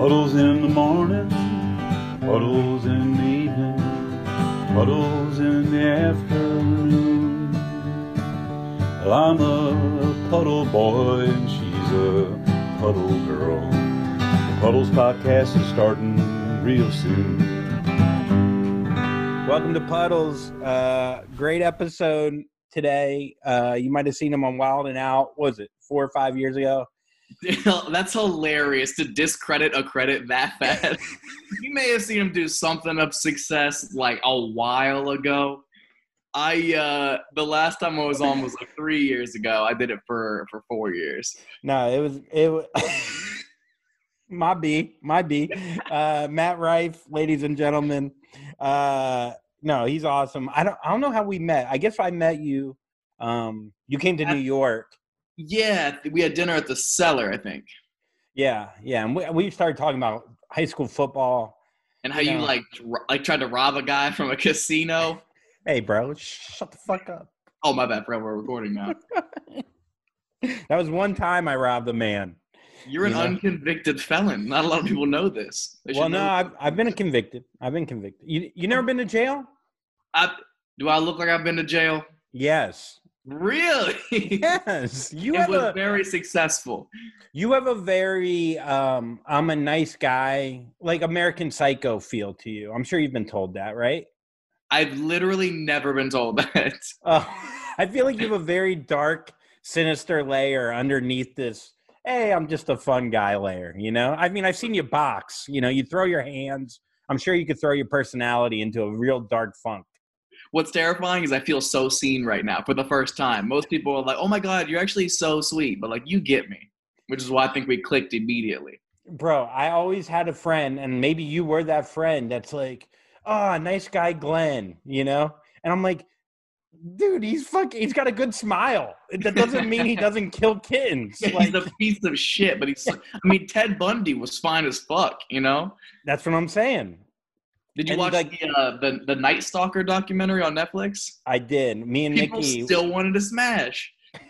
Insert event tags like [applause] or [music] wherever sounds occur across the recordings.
Puddles in the morning, puddles in the evening, puddles in the afternoon. Well, I'm a puddle boy and she's a puddle girl. The Puddles podcast is starting real soon. Welcome to Puddles. Uh, great episode today. Uh, you might have seen him on Wild and Out. Was it four or five years ago? [laughs] That's hilarious to discredit a credit that fast. [laughs] you may have seen him do something of success like a while ago. I uh the last time I was on was like three years ago. I did it for for four years. No, it was it. Was, [laughs] my B, my B. Uh, Matt Rife, ladies and gentlemen. Uh, no, he's awesome. I don't I don't know how we met. I guess I met you. Um, you came to New York. Yeah, we had dinner at the cellar, I think. Yeah, yeah, and we, we started talking about high school football and how you, know. like like tried to rob a guy from a casino. [laughs] Hey, bro, shut the fuck up. Oh my bad, bro. We're recording now. [laughs] that was one time I robbed a man. You're an you know? unconvicted felon. Not a lot of people know this. Well, no, know. I've, I've been convicted. I've been convicted. You you never oh. been to jail? I, do I look like I've been to jail? Yes. Really? [laughs] Yes. You it was a, very successful. You have a very um I'm a nice guy, like American Psycho feel to you. I'm sure you've been told that, right? I've literally never been told [laughs] that. Uh, I feel like you have a very dark, sinister layer underneath this. Hey, I'm just a fun guy layer, you know? I mean, I've seen you box, you know, you throw your hands. I'm sure you could throw your personality into a real dark funk what's terrifying is I feel so seen right now for the first time. Most people are like, "Oh my god, you're actually so sweet," but like you get me, which is why I think we clicked immediately. Bro, I always had a friend, and maybe you were that friend that's like, "Oh, nice guy, Glenn," you know, and I'm like. Dude, he's fucking. He's got a good smile. That doesn't mean he doesn't [laughs] kill kittens. Like, he's a piece of shit, but he's. [laughs] I mean, Ted Bundy was fine as fuck. You know. That's what I'm saying. Did you and watch like, the, uh, the the Night Stalker documentary on Netflix? I did. Me and People Nikki still wanted to smash. [laughs]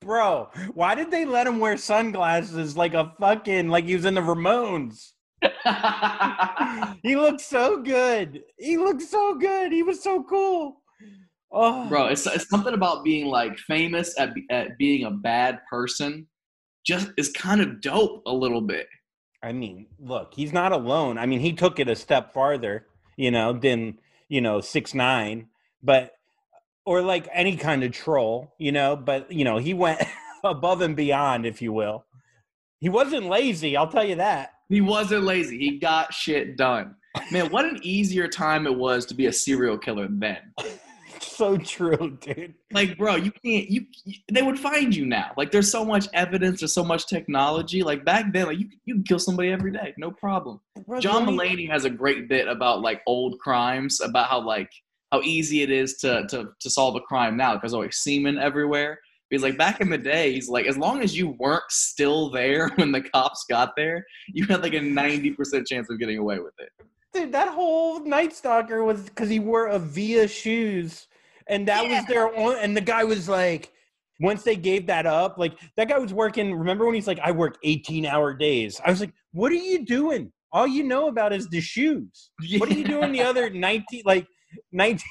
Bro, why did they let him wear sunglasses like a fucking like he was in the Ramones? [laughs] he looked so good. He looked so good. He was so cool. Oh. Bro, it's, it's something about being like famous at, at being a bad person just is kind of dope a little bit. I mean, look, he's not alone. I mean, he took it a step farther, you know, than you know 6ix9ine, but or like any kind of troll, you know. But you know, he went [laughs] above and beyond, if you will. He wasn't lazy, I'll tell you that. He wasn't lazy. He got shit done. Man, what an easier time it was to be a serial killer then. [laughs] so true, dude. Like, bro, you can't. You, they would find you now. Like, there's so much evidence. There's so much technology. Like back then, like you you can kill somebody every day, no problem. Bro, John Mulaney has a great bit about like old crimes, about how like how easy it is to to to solve a crime now because always semen everywhere. Because like back in the day, he's like, as long as you weren't still there [laughs] when the cops got there, you had like a ninety percent chance of getting away with it. Dude, that whole Night Stalker was because he wore Avia shoes, and that yeah. was their own. And the guy was like, once they gave that up, like that guy was working. Remember when he's like, I work 18 hour days? I was like, what are you doing? All you know about is the shoes. Yeah. What are you doing the other [laughs] 19, like 19?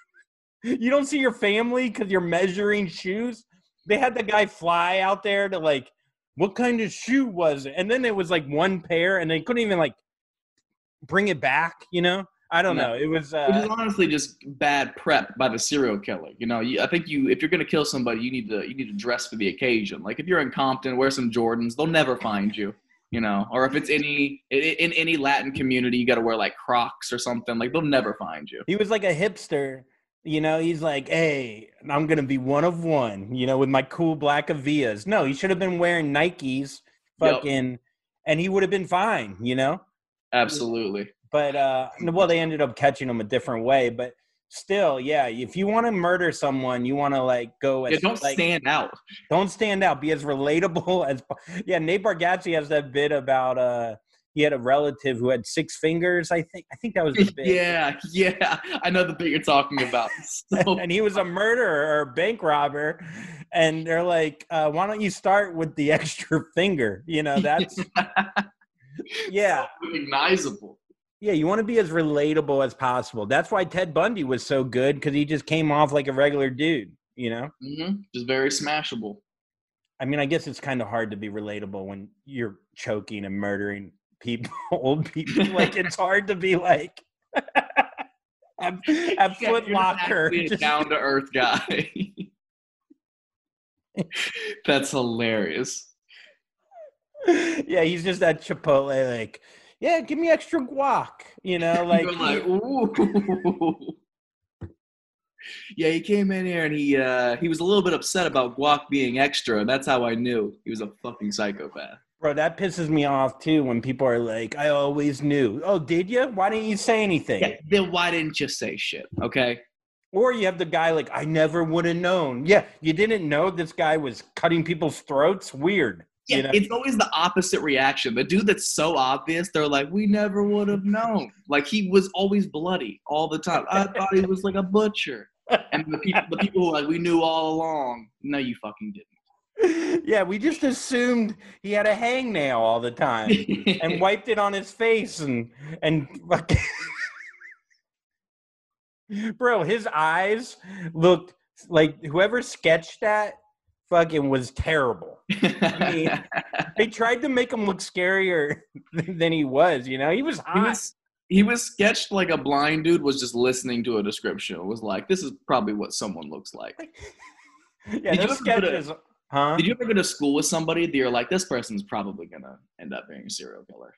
[laughs] you don't see your family because you're measuring shoes. They had the guy fly out there to like, what kind of shoe was it? And then it was like one pair, and they couldn't even like bring it back. You know, I don't no. know. It was. Uh, it was honestly just bad prep by the serial killer. You know, you, I think you if you're gonna kill somebody, you need to you need to dress for the occasion. Like if you're in Compton, wear some Jordans. They'll never find you. You know, or if it's any in, in any Latin community, you got to wear like Crocs or something. Like they'll never find you. He was like a hipster. You know, he's like, hey, I'm gonna be one of one. You know, with my cool black Avias. No, he should have been wearing Nikes, fucking, yep. and he would have been fine. You know. Absolutely. But uh, well, they ended up catching him a different way. But still, yeah, if you want to murder someone, you want to like go. As, yeah, don't like, stand out. Don't stand out. Be as relatable [laughs] as. Yeah, Nate Bargatze has that bit about uh he had a relative who had six fingers. I think I think that was the [laughs] bit. yeah, yeah, I know the bit you're talking about. So [laughs] and he was a murderer or a bank robber, and they're like, uh, "Why don't you start with the extra finger?" You know, that's Yeah. recognizable. Yeah, you want to be as relatable as possible. That's why Ted Bundy was so good because he just came off like a regular dude, you know? hmm Just very smashable. I mean, I guess it's kind of hard to be relatable when you're choking and murdering people, [laughs] old people. like, it's hard to be like, [laughs] at [laughs] Yeah, Foot Locker. just- down to earth guy. That's hilarious. Yeah, he's just that Chipotle, like, yeah, give me extra guac, you know? [laughs] Like, like, ooh. [laughs] yeah, he came in here and he uh, he was a little bit upset about guac being extra, and that's how I knew he was a fucking psychopath. bro, that pisses me off too when people are like, I always knew. Oh, did you? Why didn't you say anything? Yeah, then why didn't you say shit? Okay. Or you have the guy like, I never would have known. Yeah, you didn't know this guy was cutting people's throats? Weird. Yeah, you know? it's always the opposite reaction. The dude that's so obvious, they're like, we never would have known. Like he was always bloody all the time. I thought he was like a butcher. And the people, the people who like, we knew all along. No, you fucking didn't. yeah, we just assumed he had a hangnail all the time and [laughs] wiped it on his face and and [laughs] bro, his eyes looked like whoever sketched that fucking was terrible. [laughs] I mean, They tried to make him look scarier [laughs] than he was. You know, he was he hot. was he was sketched like a blind dude was just listening to a description. It was like, this is probably what someone looks like. [laughs] yeah, Did you those ever go to- sketches. Huh? Did you ever go to school with somebody that you're like, this person's probably gonna end up being a serial killer?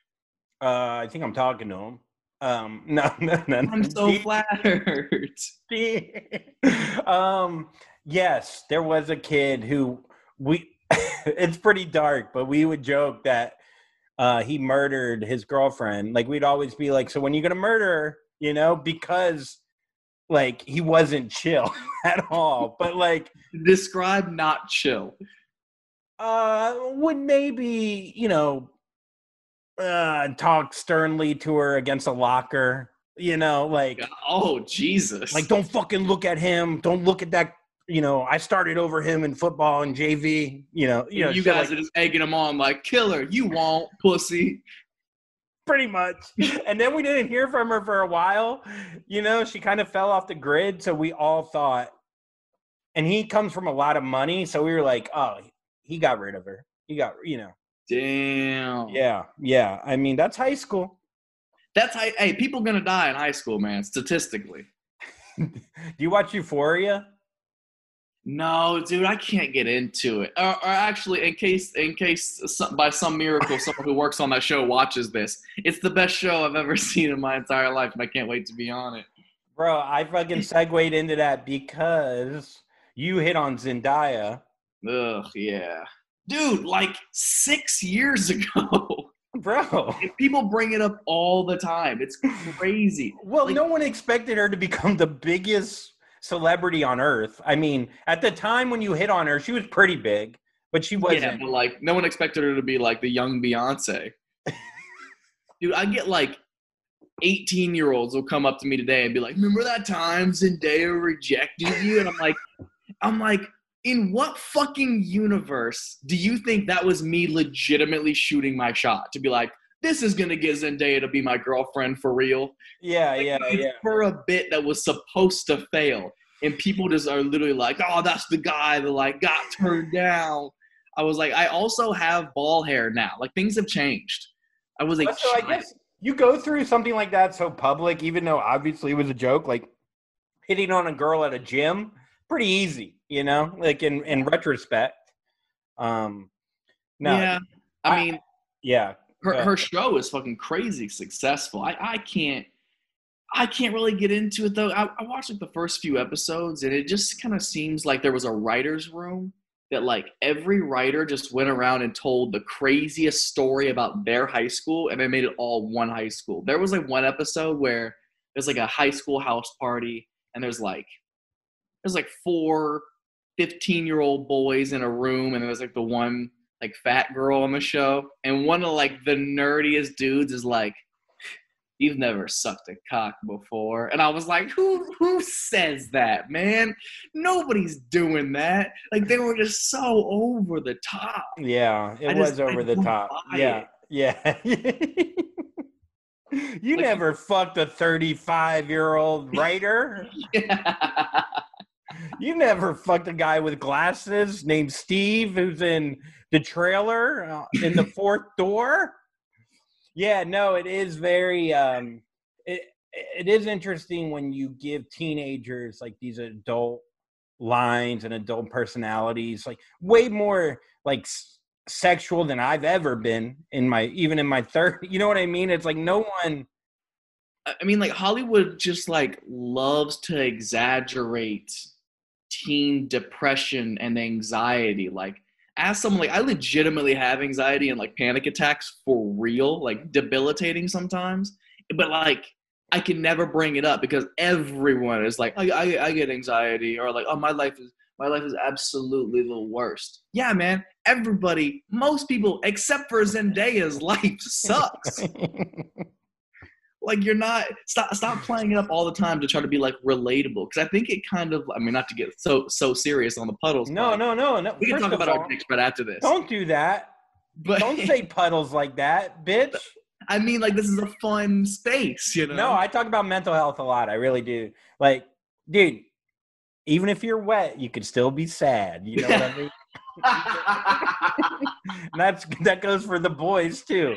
Uh, I think I'm talking to him. Um, [laughs] no, no, no. no. I'm so flattered. [laughs] um, yes, there was a kid who we. [laughs] it's pretty dark, but we would joke that uh, he murdered his girlfriend. Like we'd always be like, "So when you gonna murder her?" You know, because like he wasn't chill at all. But like, Describe not chill. uh, would maybe you know, uh, talk sternly to her against a locker. You know, like. Oh Jesus! Like, don't fucking look at him. Don't look at that. You know, I started over him in football and JV. You know, you know, you guys like- are just egging him on like killer. You won't, pussy. pretty much. [laughs] and then we didn't hear from her for a while. You know, she kind of fell off the grid. So we all thought, and he comes from a lot of money. So we were like, oh, he got rid of her. He got, you know, Damn. yeah, yeah. I mean, that's high school. That's high. Hey, people gonna die in high school, man. Statistically. [laughs] Do you watch Euphoria? No, dude, I can't get into it. Or, or actually, in case, in case some, by some miracle, someone who works on that show watches this, it's the best show I've ever [laughs] seen in my entire life, and I can't wait to be on it. Bro, I fucking segued into that because you hit on Zendaya. Ugh, yeah, dude. Like six years [laughs] ago, Bro. people bring it up all the time. It's crazy. [laughs] Well, Like- no one expected her to become the biggest celebrity on earth. I mean, at the time when you hit on her, she was pretty big, but she wasn't. Yeah, but like no one expected her to be like the young Beyonce. [laughs] Dude, I get like 18 year olds will come up to me today and be like, Remember that time Zendaya rejected you? And I'm like, I'm like, in what fucking universe do you think that was me legitimately shooting my shot to be like, this is gonna get Zendaya to be my girlfriend for real? yeah, Like, yeah, yeah. For a bit that was supposed to fail. And people just are literally like, oh, that's the guy that like got [laughs] turned down. I was like, I also have ball hair now. Like things have changed. I was like, so I guess you go through something like that so public, even though obviously it was a joke, like hitting on a girl at a gym, pretty easy, you know, like in, in retrospect. Um, no, yeah. I mean, yeah, her, her show is fucking crazy successful. I, I can't I can't really get into it though. I, I watched like the first few episodes and it just kind of seems like there was a writer's room that like every writer just went around and told the craziest story about their high school and they made it all one high school. There was like one episode where there's like a high school house party and there's like there's like four 15 year old boys in a room and there's like the one like fat girl on the show and one of like the nerdiest dudes is like you've never sucked a cock before and i was like who who says that man nobody's doing that like they were just so over the top yeah, it I was just- I over the top. Yeah, it. Yeah. [laughs] you Like- never fucked a 35 [laughs] year old writer. Yeah. [laughs] You never fucked a guy with glasses named Steve who's in the trailer uh, in the [laughs] fourth door. Yeah, no, it is very um it it is interesting when you give teenagers like these adult lines and adult personalities like way more like s- sexual than I've ever been in my even in my third you know what I mean it's like no one I mean, like Hollywood just like loves to exaggerate teen depression and anxiety. Like, as someone like I legitimately have anxiety and like panic attacks for real, like debilitating sometimes. But like, I can never bring it up because everyone is like, I, I, I get anxiety, or like, oh, my life is my life is absolutely the worst. Yeah, man. Everybody, most people, except for Zendaya's [laughs] life sucks [laughs] like you're not stop stop playing it up all the time to try to be like relatable because I think it kind of I mean not to get so so serious on the puddles. no but no no no we can First talk about all, our dicks right after this. don't do that but don't say [laughs] puddles like that bitch I mean like this is a fun space, you know. No, I talk about mental health a lot. I really do. Like, dude, even if you're wet, you could still be sad. You know what I [laughs] mean? [laughs] That's that goes for the boys too.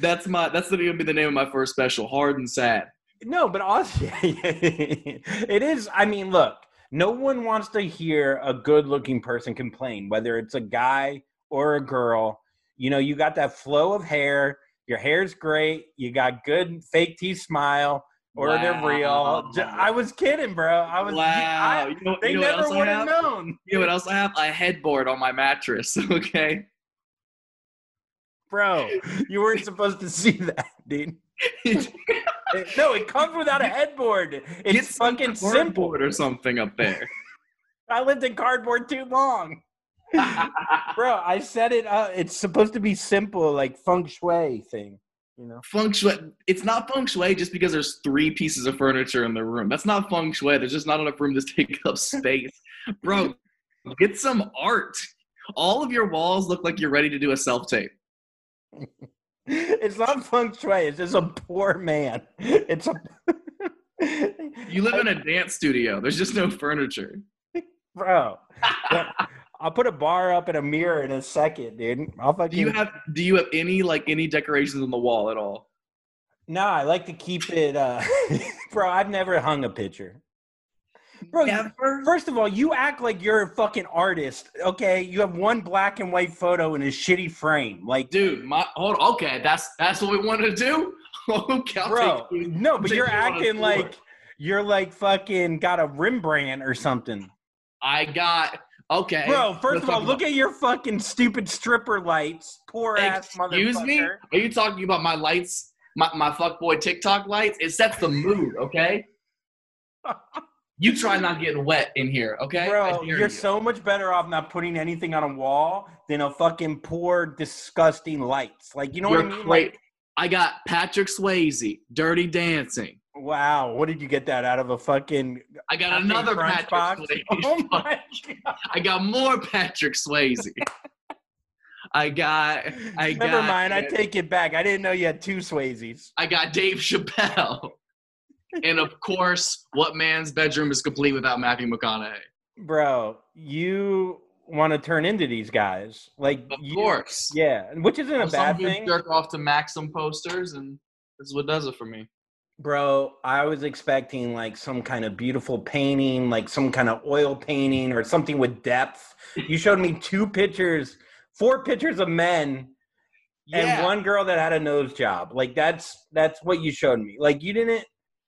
that's my that's gonna be the name of my first special, hard and sad. No, but also [laughs] it is. I mean, look, no one wants to hear a good-looking person complain, whether it's a guy or a girl. You know, you got that flow of hair. Your hair's great. You got good fake teeth smile, or they're real. I was kidding, bro. I was. wow. I- you know, they you know what never would have? have known, You know what else I have? A headboard on my mattress. [laughs] Okay. bro. You weren't supposed to see that, dude. [laughs] No, it comes without a headboard. It's fucking simple. or something up there. [laughs] I lived in cardboard too long. Bro, I said it. Uh, it's supposed to be simple, like feng shui thing. You know. feng shui. It's not feng shui just because there's three pieces of furniture in the room. That's not feng shui. There's just not enough room to [laughs] take up space, bro. Get some art. All of your walls look like you're ready to do a self tape. [laughs] It's not feng shui. It's just a poor man. It's a. You live in [laughs] a dance studio. There's just no furniture. bro. I'll put a bar up and a mirror in a second, dude. I'll fucking. Do you have Do you have any like any decorations on the wall at all? No, I like to keep it. uh [laughs] Bro, I've never hung a picture. Bro, you- Ever? First of all, you act like you're a fucking artist. Okay, you have one black and white photo in a shitty frame. Like, Dude, my hold. On. Okay, that's that's what we wanted to do. [laughs] okay, I'll bro, take you. no, but take you're you acting like you're like fucking got a Rembrandt or something. I got okay. Bro, first of all, look at your fucking stupid stripper lights. Poor ass motherfucker. Excuse me? Are you talking about my lights? My my fuckboy TikTok lights? It sets the mood, okay? [laughs] You try not getting wet in here, okay? Bro, you're you. so much better off not putting anything on a wall than a fucking poor, disgusting lights. Like, you know You're what I mean? great. Like, I got Patrick Swayze, Dirty Dancing. Wow, what did you get that out of a fucking I got another Patrick box? Swayze. [laughs] Oh my god! [laughs] I got more Patrick Swayze. I got I got Never mind. I take it back. I didn't know you had two Swayzes. I got Dave Chappelle. [laughs] and of course, what man's bedroom is complete without Matthew McConaughey? Bro, you want to turn into these guys. Like, Of you- course. Yeah, which isn't a bad thing. jerk off to Maxim posters, and this is what does it for me. Bro, I was expecting like some kind of beautiful painting, like some kind of oil painting or something with depth. You showed me two pictures, four pictures of men and one girl that had a nose job. Like that's that's what you showed me. Like you didn't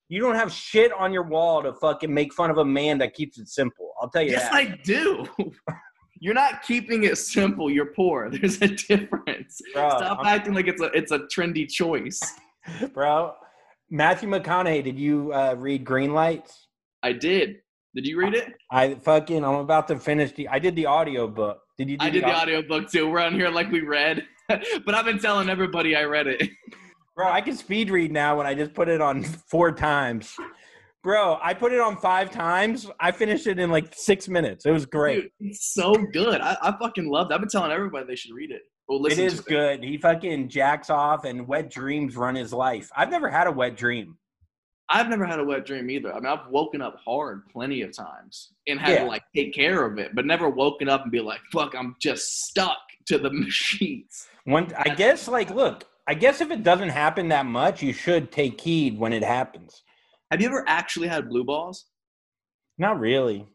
you don't have shit on your wall to fucking make fun of a man that keeps it simple. I'll tell you Yes, that. I do. [laughs] You're not keeping it simple. You're poor. [laughs] There's a difference. Bro, Stop I'm- acting like it's a it's a trendy choice. [laughs] Bro, Matthew McConaughey, did you uh, read Greenlights? I did. Did you read it? I fucking I'm about to finish the I did the audio book. Did you do I did the au- audiobook too. We're on here like we read, [laughs] but I've been telling everybody I read it. [laughs] Bro, I can speed read now when I just put it on [laughs] four times. Bro, I put it on five times. I finished it in like six minutes. It was great. Dude, it's so good. I, I fucking loved it. I've been telling everybody they should read it. Well, It is good. He fucking jacks off, and wet dreams run his life. I've never had a wet dream. I've never had a wet dream either. I mean, I've woken up hard plenty of times and had Yeah. to like take care of it, but never woken up and be like, "Fuck, I'm just stuck to the [laughs] sheets." One, I guess, like, look, I guess if it doesn't happen that much, you should take heed when it happens. Have you ever actually had blue balls? Not really.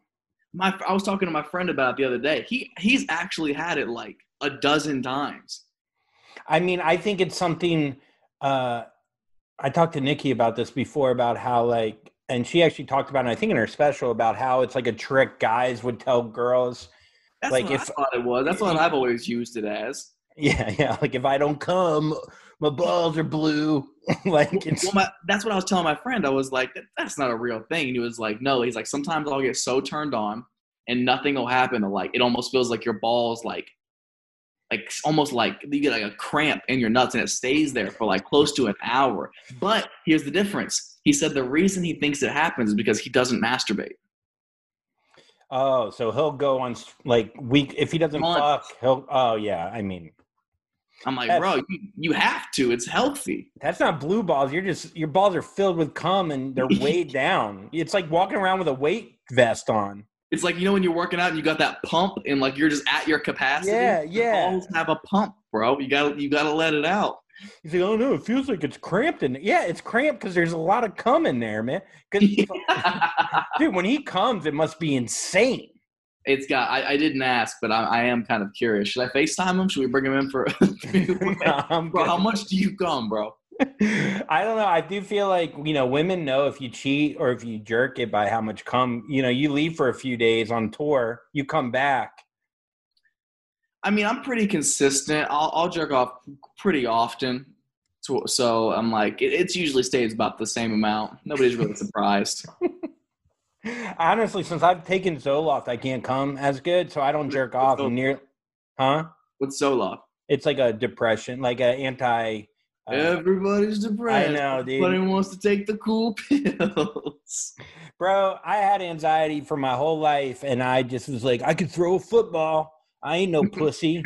My, I was talking to my friend about it the other day. He he's actually had it like a dozen times. I mean, I think it's something. Uh, I talked to Nikki about this before about how like, and she actually talked about it. I think in her special about how it's like a trick guys would tell girls. That's Like, what if- I thought it was. That's what I've always used it as. Yeah, [laughs] yeah. Like if I don't come, my balls are blue. [laughs] like it's Well, my, that's what I was telling my friend. I was like, "That- "That's not a real thing." And he was like, "No." He's like, "Sometimes I'll get so turned on, and nothing will happen. Like, it almost feels like your balls like." Like almost like you get like a cramp in your nuts and it stays there for like close to an hour. But here's the difference. He said the reason he thinks it happens is because he doesn't masturbate. oh, so he'll go on like week if he doesn't fuck. He'll oh yeah. I mean, I'm like, That's- bro, you, you have to. It's healthy. that's not blue balls. You're just your balls are filled with cum and they're [laughs] weighed down. It's like walking around with a weight vest on. It's like you know when you're working out and you got that pump and like you're just at your capacity. Yeah, yeah. balls have a pump, bro. You got to you got to let it out. You say, oh no, it feels like it's cramped in. There. Yeah, it's cramped because there's a lot of cum in there, man. 'Cause- [laughs] [laughs] dude, when he comes, it must be insane. it's got. I, I didn't ask, but I, I am kind of curious. Should I Facetime him? Should we bring him in for? [laughs] I'm bro, how much do you come, bro? I don't know. I do feel like you know women know if you cheat or if you jerk it by how much come, You know, you leave for a few days on tour, you come back. I mean, I'm pretty consistent. I'll, I'll jerk off pretty often. So, so I'm like, it, it's usually stays about the same amount. Nobody's really [laughs] surprised. Honestly, since I've taken Zoloft, I can't come as good, so I don't jerk off near. Huh? With Zoloft, It's like a depression, like a anti. Uh, everybody's depressed. I know, dude. Everybody wants to take the cool [laughs] pills. Bro, I had anxiety for my whole life, and I just was like, I could throw a football. I ain't no [laughs] pussy.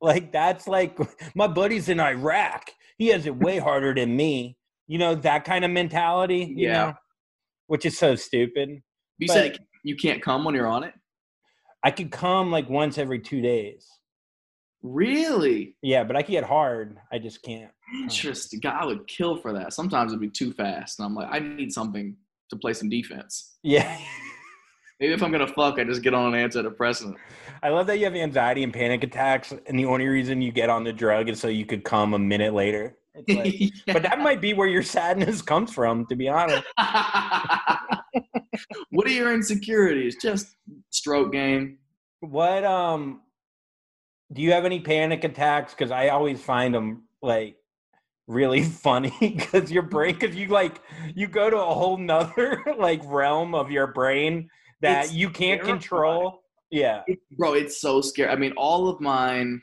like that's like my buddy's in Iraq. He has it way harder than me. You know that kind of mentality. You Yeah. know? which is so stupid. You But- said you can't come when you're on it. I could come like once every two days. Really Yeah, but I could get hard. I just can't. interesting. God, I would kill for that. Sometimes it'd be too fast, and I'm like, I need something to play some defense. Yeah. [laughs] Maybe if I'm gonna fuck, I just get on an antidepressant. I love that you have anxiety and panic attacks, and the only reason you get on the drug is so you could come a minute later. It's like, [laughs] But that might be where your sadness comes from, to be honest. [laughs] what are your insecurities? Just stroke game. What um do you have any panic attacks? Because I always find them like really [laughs] funny because your brain because you like you go to a whole nother [laughs] like realm of your brain that It's you can't terrifying. control. Yeah. It- bro, it's so scary. I mean, all of mine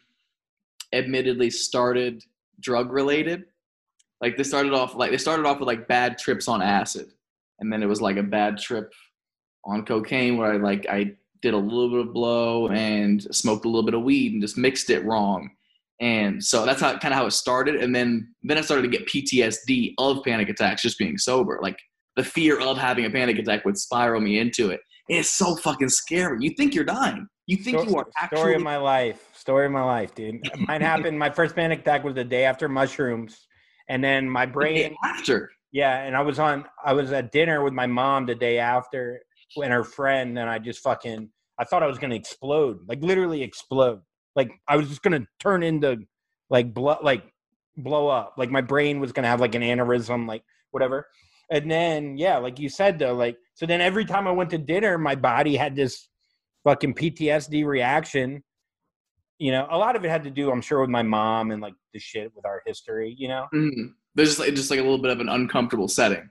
admittedly started drug related. Like they started off like they started off with like bad trips on acid. And then it was like a bad trip on cocaine where I like I did a little bit of blow and smoked a little bit of weed and just mixed it wrong. And so that's how kind of how it started. And then then I started to get PTSD of panic attacks just being sober. Like the fear of having a panic attack would spiral me into it. It's so fucking scary. You think you're dying. You think Sto- you are story actually of my life. Story of my life, dude. Mine happened. My first panic attack was the day after mushrooms, and then my the day brain. after. Yeah, and I was on. I was at dinner with my mom the day after, and her friend, and I just fucking. I thought I was gonna explode, like literally explode. Like I was just gonna turn into, like blood, like blow up. Like my brain was gonna have like an aneurysm, like whatever. And then yeah, like you said though, like so then every time I went to dinner, my body had this fucking PTSD reaction. You know, a lot of it had to do, I'm sure, with my mom and like the shit with our history. You know. Mm. There's just like, just like a little bit of an uncomfortable setting.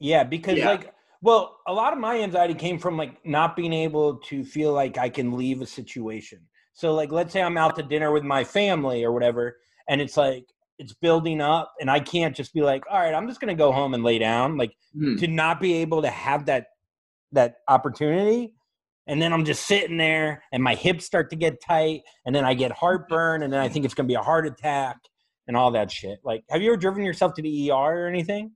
Yeah, because Yeah. like, well, a lot of my anxiety came from like not being able to feel like I can leave a situation. So like, let's say I'm out to dinner with my family or whatever, and it's like it's building up, and I can't just be like, all right, I'm just gonna go home and lay down. Like Mm. to not be able to have that that opportunity and then I'm just sitting there, and my hips start to get tight, and then I get heartburn, and then I think it's gonna be a heart attack, and all that shit. Like, have you ever driven yourself to the ER or anything?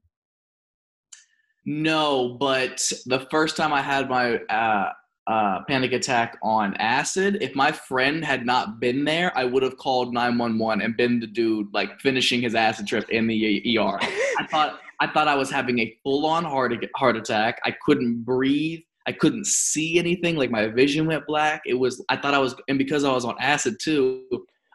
No, but the first time I had my uh, uh, panic attack on acid, if my friend had not been there, I would have called 911 and been the dude like finishing his acid trip in the ER. [laughs] I thought I thought I was having a full on heart heart attack. I couldn't breathe. I couldn't see anything. Like my vision went black. It was I thought I was and because I was on acid too,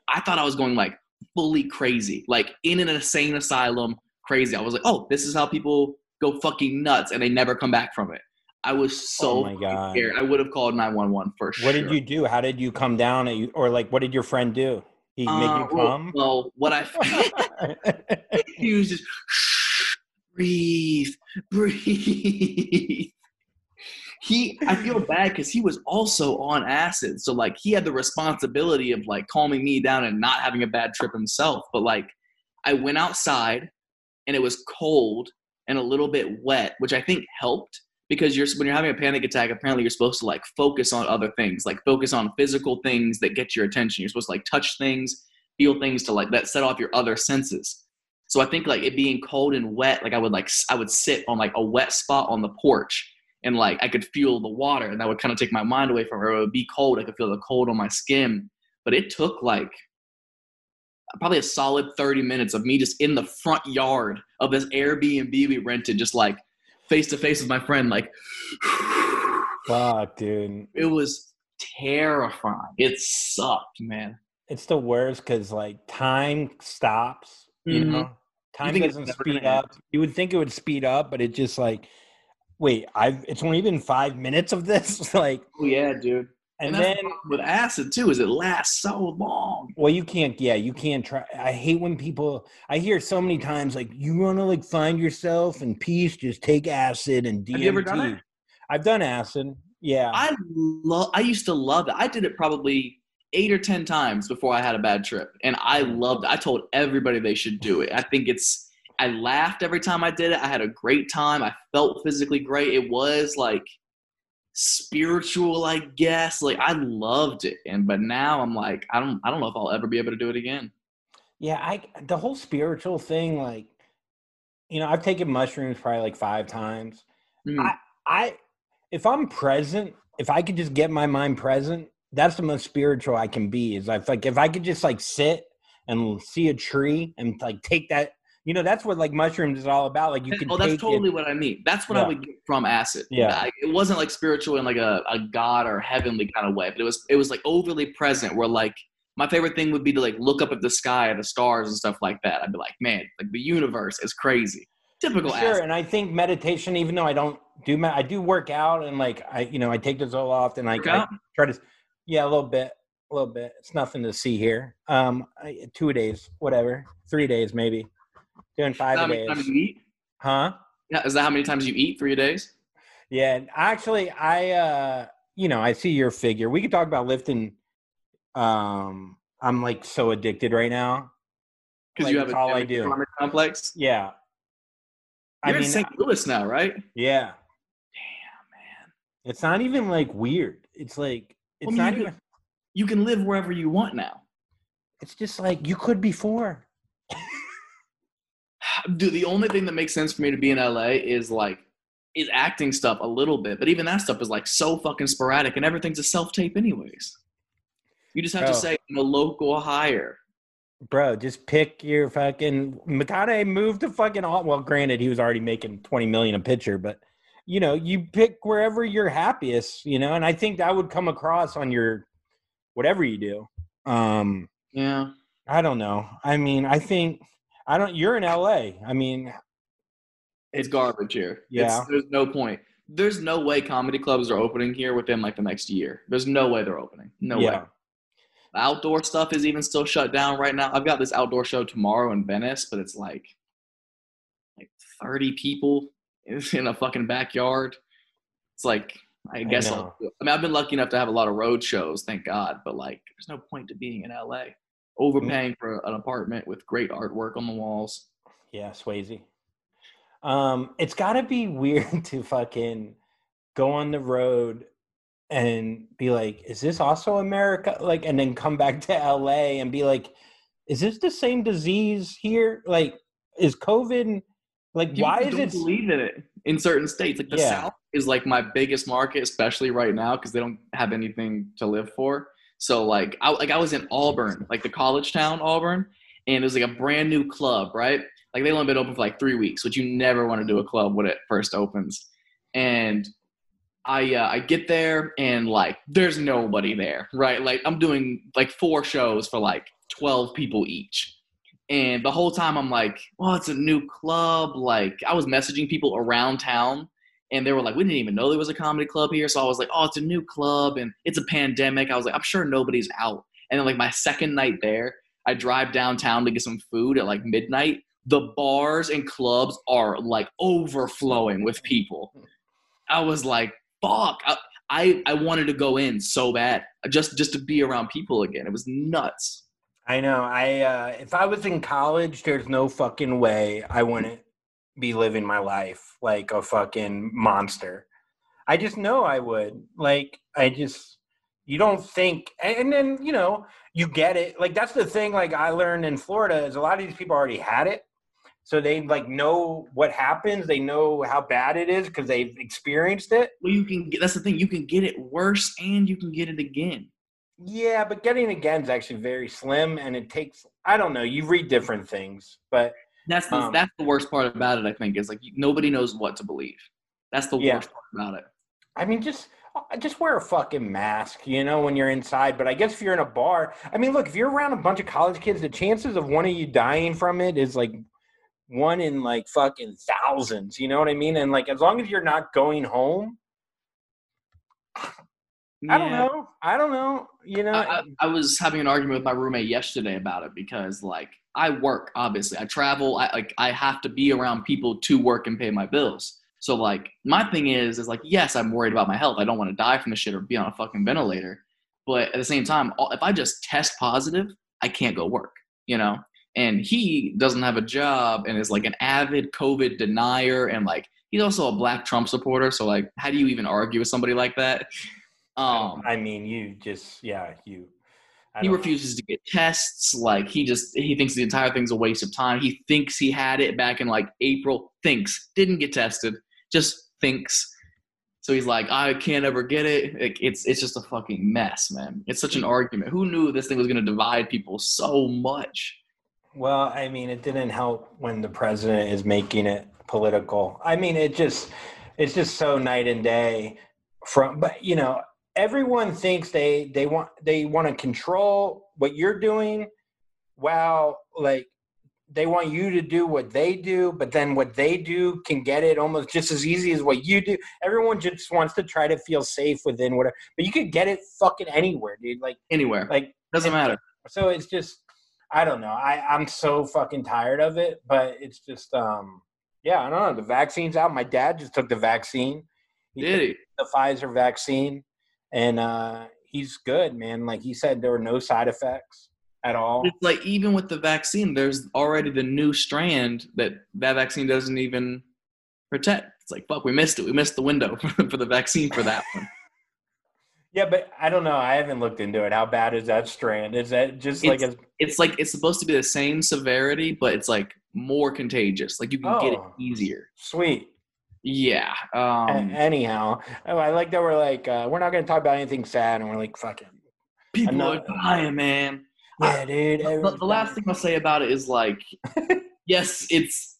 I thought I was going like fully crazy, like in an insane asylum, crazy. I was like, oh, this is how people go fucking nuts and they never come back from it. I was so Oh scared. I would have called 911 for sure. What did you do? How did you come down? You, or like, what did your friend do? He Uh, you well, come? well, what I [laughs] [laughs] he was just breathe, breathe. He, I feel bad because he was also on acid, so like he had the responsibility of like calming me down and not having a bad trip himself. But like, I went outside, and it was cold and a little bit wet, which I think helped because you're when you're having a panic attack. Apparently, you're supposed to like focus on other things, like focus on physical things that get your attention. You're supposed to like touch things, feel things to like that set off your other senses. So I think like it being cold and wet, like I would like I would sit on like a wet spot on the porch and like I could feel the water and that would kind of take my mind away from it. It would be cold. I could feel the cold on my skin. But it took like probably a solid 30 minutes of me just in the front yard of this Airbnb we rented, just like face to face with my friend, like [sighs] Fuck, dude. it was terrifying. It sucked, man. It's the worst because like time stops. You Mhm. know, time doesn't speed up. You would think it would speed up, but it just like, wait, I've it's only been five minutes of this. [laughs] like, Oh yeah, dude. And, And, then the with acid too, is it lasts so long. well, you can't. Yeah, you can't try. I hate when people. I hear so many times like, you want to like find yourself in peace, just take acid and DMT. Have you ever done it? I've done acid. Yeah. I love. I used to love it. I did it probably eight or ten times before I had a bad trip, and I loved it. I told everybody they should do it. I think it's. I laughed every time I did it. I had a great time. I felt physically great. It was like spiritual, I guess. Like I loved it, and but now I'm like, I don't. I don't know if I'll ever be able to do it again. Yeah, I the whole spiritual thing, like, you know, I've taken mushrooms probably like five times. Mm. I, if I'm present, if I could just get my mind present, that's the most spiritual I can be. Is I like if I could just like sit and see a tree and like take that, you know, that's what like mushrooms is all about. Like you can oh, that's totally it. what I mean. That's what Yeah. I would get from acid. Yeah. I- it wasn't like spiritual in like a, a god or heavenly kind of way, but it was it was like overly present. Where like my favorite thing would be to like look up at the sky at the stars and stuff like that. I'd be like, man, like the universe is crazy. Typical Sure, acid. and I think meditation, even though I don't do, I do work out and like I, you know, I take the Zoloft and I, I try to, yeah, a little bit, a little bit. It's nothing to see here. Um, I, two days, whatever, three days maybe, doing five how a many days, times you eat? huh? Yeah, is that how many times you eat three days? Yeah, actually, I, uh, you know, I see your figure. We could talk about lifting. Um, I'm like so addicted right now. Because Like, you have a all I do. complex. Yeah, You're I in St. Louis now, right? yeah, Damn, man. it's not even like weird. It's like it's Well, I mean, not you even. You can live wherever you want now. It's just like you could before. [laughs] Dude, the only thing that makes sense for me to be in LA is like is acting stuff a little bit, but even that stuff is like so fucking sporadic, and everything's a self tape anyways. You just have to say I'm a local hire. Bro, just pick your fucking McConaughey moved to fucking all well, granted he was already making 20 million a picture, but you know, you pick wherever you're happiest, you know, and I think that would come across on your whatever you do. Um, Yeah, I don't know. I mean, I think I don't you're in LA. I mean, it's garbage here. Yeah. It's, there's no point. There's no way comedy clubs are opening here within like the next year. There's no way they're opening. No way. yeah. The outdoor stuff is even still shut down right now. I've got this outdoor show tomorrow in Venice, but it's like like 30 people [laughs] in a fucking backyard. It's like I guess I'll. I mean I've been lucky enough to have a lot of road shows, thank God, but like there's no point to being in LA. Overpaying for an apartment with great artwork on the walls. Yeah, Swayze. Um, it's got to be [laughs] weird to fucking go on the road and be like, "Is this also America?" Like, and then come back [laughs] to LA and be like, "Is this the same disease here? Like, is COVID like why is it?" believe in it in certain states? Like the Yeah. South is like my biggest market, especially right now because they don't have anything to live for. So like I like I was in Auburn, like the college town Auburn, and it was like a brand new club, right? Like they only been open for like three weeks, which you never want to do a club when it first opens. And I uh, I get there and like there's nobody there, right? Like I'm doing like four shows for like 12 people each. And the whole time I'm like, well, it's a new club. Like I was messaging people around town and they were like, we didn't even know there was a comedy club here. So I was like, oh, it's a new club and it's a pandemic. I was like, I'm sure nobody's out. And then like my second night there, I drive downtown to get some food at like midnight. The bars and clubs are like overflowing with people. I was like, fuck. I, I, I wanted to go in so bad just just to be around people again. It was nuts. I know. I uh, if I was in college, there's no fucking way I wouldn't be living my life like a fucking monster. I just know I would. Like I just you don't think and, then, you know, you get it. Like that's the thing like I learned in Florida is a lot of these people already had it. So they like know what happens. They know how bad it is because they've experienced it. Well, you can get that's the thing. You can get it worse and you can get it again. Yeah, but getting again is actually very slim and it takes I don't know, you read different things, but That's the Um, that's the worst part about it. I think is like nobody knows what to believe. That's the Yeah. worst part about it. I mean, just uh, just wear a fucking mask, you know, when you're inside. But I guess if you're in a bar, I mean, look, if you're around a bunch of college kids, the chances of one of you dying from it is like one in like fucking thousands. You know what I mean? And like, as long as you're not going home, I don't know. I don't know. You know, I, I, I was having an argument with my roommate yesterday about it because like I work obviously. I travel I like I have to be around people to work and pay my bills. So like my thing is is like yes I'm worried about my health. I don't want to die from the shit or be on a fucking ventilator. But at the same time if I just test positive I can't go work you know? And he doesn't have a job and is like an avid COVID denier and like he's also a black Trump supporter. So like how do you even argue with somebody like that? Um I mean, you just yeah, you. He refuses to get tests like he just he thinks the entire thing's a waste of time. He thinks he had it back in like april thinks didn't get tested just thinks. So he's like i can't ever get it. Like, it's it's just a fucking mess man. It's such an argument. Who knew this thing was going to divide people so much? Well, I mean, it didn't help when the president is making it political. I mean, it just it's just so night and day from but you know, everyone thinks they they want they want to control what you're doing while like they want you to do what they do, but then what they do can get it almost just as easy as what you do. Everyone just wants to try to feel safe within whatever, but you could get it fucking anywhere, dude. Like anywhere. like doesn't matter. So it's just i don't know. I i'm so fucking tired of it but it's just um yeah i don't know. The vaccine's out. My dad just took the vaccine. He did he? the pfizer vaccine and uh he's good man. Like he said there were no side effects at all. It's like even with the vaccine there's already the new strand that that vaccine doesn't even protect. It's like fuck we missed it. We missed the window [laughs] for the vaccine for that one. [laughs] Yeah but i don't know. I haven't looked into it. How bad is that strand? Is that just like It's- as it's like it's supposed to be the same severity, but it's like more contagious. Like you can get it Oh. easier. sweet Yeah. Um, anyhow i like that we're like uh we're not gonna talk about anything sad and we're like fucking people another- are dying, man. yeah dude The, the last thing I'll say about it is like, [laughs] yes, it's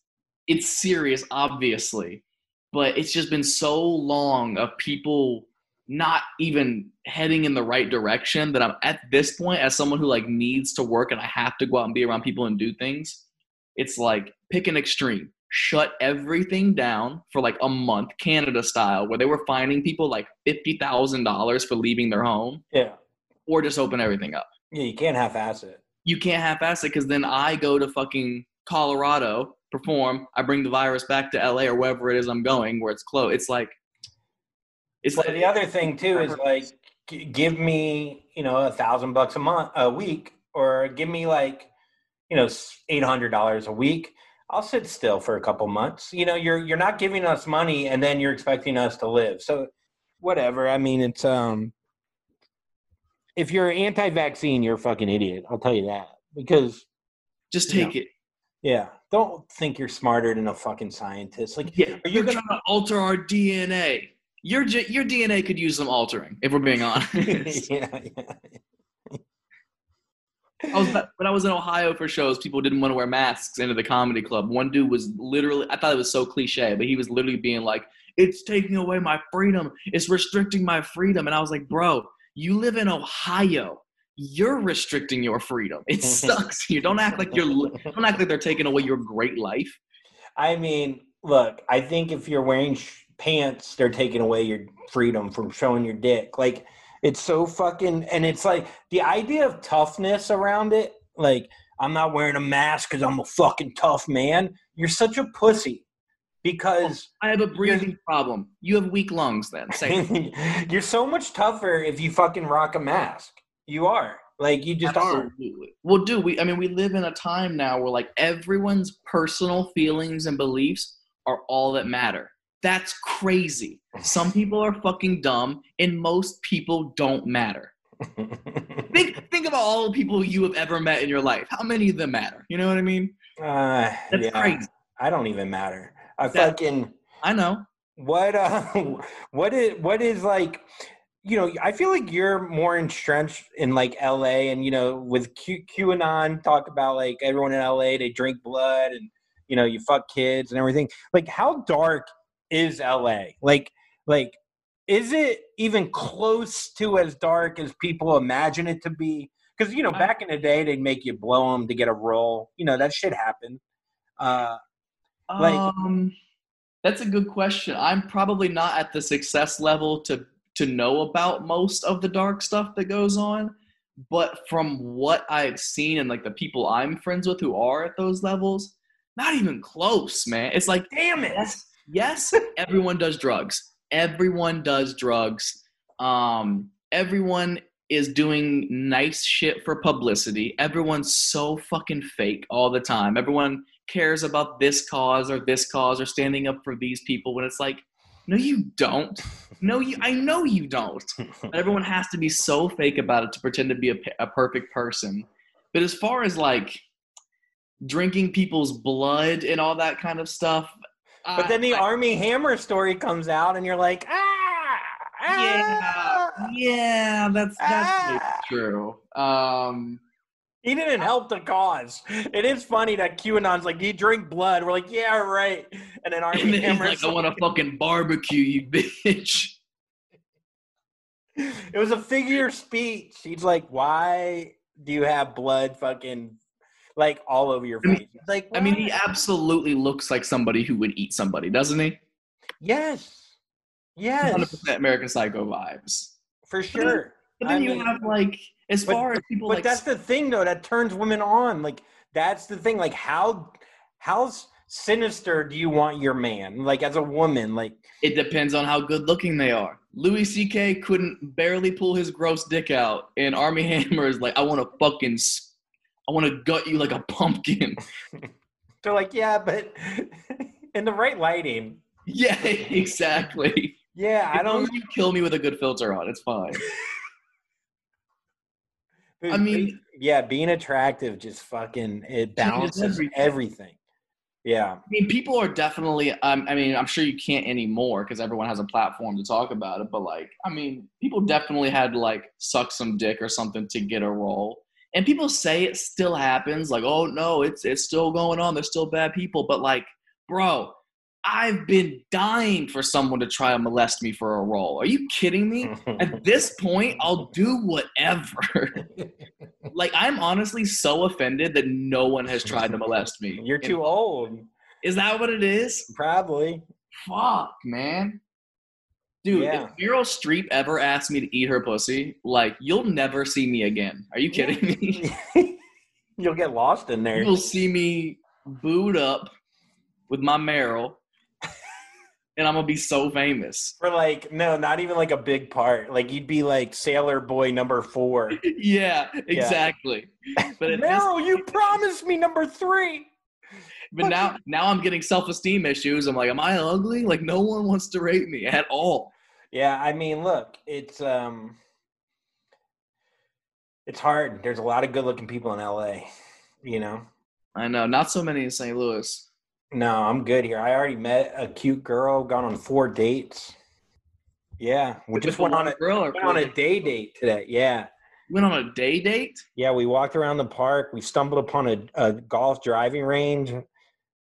it's serious, obviously, but it's just been so long of people not even heading in the right direction that I'm at this point as someone who like needs to work and I have to go out and be around people and do things. It's like pick an extreme. Shut everything down for like a month, Canada style, where they were finding people like fifty thousand dollars for leaving their home, yeah or just open everything up Yeah, you can't half-ass it. you can't half-ass it because then I go to fucking Colorado, perform, I bring the virus back to LA or wherever it is I'm going where it's close. It's like, it's like the other thing too is like, give me you know a thousand bucks a month, a week, or give me like, you know, eight hundred dollars a week. I'll sit still for a couple months. You know, you're you're not giving us money, and then you're expecting us to live. So, whatever. I mean, it's um, if you're anti-vaccine, you're a fucking idiot. I'll tell you that because Just take it. yeah, don't think you're smarter than a fucking scientist. Like, Yeah, are you you're gonna? alter our DNA. Your your DNA could use some altering, if we're being [laughs] honest. yeah, yeah. I was when I was in Ohio for shows, people didn't want to wear masks into the comedy club. One dude was literally I thought it was so cliche, but he was literally being like, It's taking away my freedom, it's restricting my freedom. And I was like, Bro, you live in Ohio. You're restricting your freedom. It [laughs] sucks here. Don't act like you're don't act like they're taking away your great life. I mean, look, I think if you're wearing sh- pants, they're taking away your freedom from showing your dick. Like, it's so fucking, and it's like the idea of toughness around it. Like, I'm not wearing a mask because I'm a fucking tough man. You're such a pussy because I have a breathing problem. You have weak lungs then. Say [laughs] you're so much tougher if you fucking rock a mask. You are. Like, you just are. Absolutely. Well, dude, we I mean we live in a time now where like everyone's personal feelings and beliefs are all that matter. That's crazy. Some people are fucking dumb and most people don't matter. [laughs] Think think about all the people you have ever met in your life. How many of them matter? You know what I mean? uh, That's yeah, crazy. I don't even matter. I That- fucking. I know. what uh [laughs] what is what is like you know i feel like you're more entrenched in like la and you know with Q, qanon talk about like everyone in la they drink blood and you know you fuck kids and everything like how dark is la like like is it even close to as dark as people imagine it to be because you know back in the day they'd make you blow them to get a roll. you know that shit happened uh Like- um, that's a good question. I'm probably not at the success level to to know about most of the dark stuff that goes on, but from what I've seen and like the people I'm friends with who are at those levels, not even close, man. It's like damn it yes, yes, everyone does drugs. Everyone does drugs. Um, everyone is doing nice shit for publicity. Everyone's so fucking fake all the time. Everyone cares about this cause or this cause or standing up for these people when it's like, no, you don't. No, you. I know you don't. But everyone has to be so fake about it to pretend to be a, a perfect person. But as far as like drinking people's blood and all that kind of stuff, But then the I- Armie Hammer story comes out, and you're like, ah, Yeah, ah. yeah, that's that's Ah. true. Um, He didn't help the cause. It is funny that QAnon's like, you drink blood. We're like, yeah, right. And then Armie [laughs] and then Hammer's like, I want to fucking barbecue you, [laughs] bitch. it was a figure of speech. He's like, why do you have blood fucking like all over your I mean- face? Like, I mean, he absolutely looks like somebody who would eat somebody, doesn't he? yes, yes, 100% American Psycho vibes. for sure. But then I you mean- have like, as But- far as people but like, that's the thing though that turns women on like that's the thing like how how sinister do you want your man like as a woman like it depends on how good looking they are. Louis C.K. couldn't barely pull his gross dick out, and Armie [laughs] Hammer is like, I want to fucking, I want to gut you like a pumpkin. [laughs] they're like yeah but [laughs] in the right lighting yeah, [laughs] exactly. yeah i As don't you kill me with a good filter on, it's fine. I mean- yeah being attractive just fucking it balances everything. everything, yeah I mean, people are definitely. Um, I mean, I'm sure you can't anymore because everyone has a platform to talk about it. But like, I mean, people definitely had to like suck some dick or something to get a role. And people say it still happens. Like, oh no, it's it's still going on. There's still bad people. But like, bro, I've been dying for someone to try to molest me for a role. Are you kidding me? At [laughs] this point, I'll do whatever. [laughs] like, I'm honestly so offended that no one has tried to molest me. [laughs] you're too old Is that what it is? probably Fuck, man. Dude, Yeah. if Meryl Streep ever asked me to eat her pussy, like, you'll never see me again. Are you kidding me? [laughs] you'll get lost in there You'll see me booed up with my Meryl, [laughs] and I'm gonna be so famous. For like no, not even like a big part. Like you'd be like Sailor Boy number four. [laughs] yeah, exactly. But at this, Meryl, you promised me number three. [laughs] but now, now I'm getting self-esteem issues. I'm like, am I ugly? Like, no one wants to rate me at all. Yeah, I mean, look, it's um it's hard. There's a lot of good-looking people in LA, you know. I know, not so many in St. Louis. No, I'm good here. I already met a cute girl, gone on four dates. Yeah, we just went on a girl went on a day date today. Yeah. Went on a day date. Yeah, we walked around the park. We stumbled upon a, a golf driving range.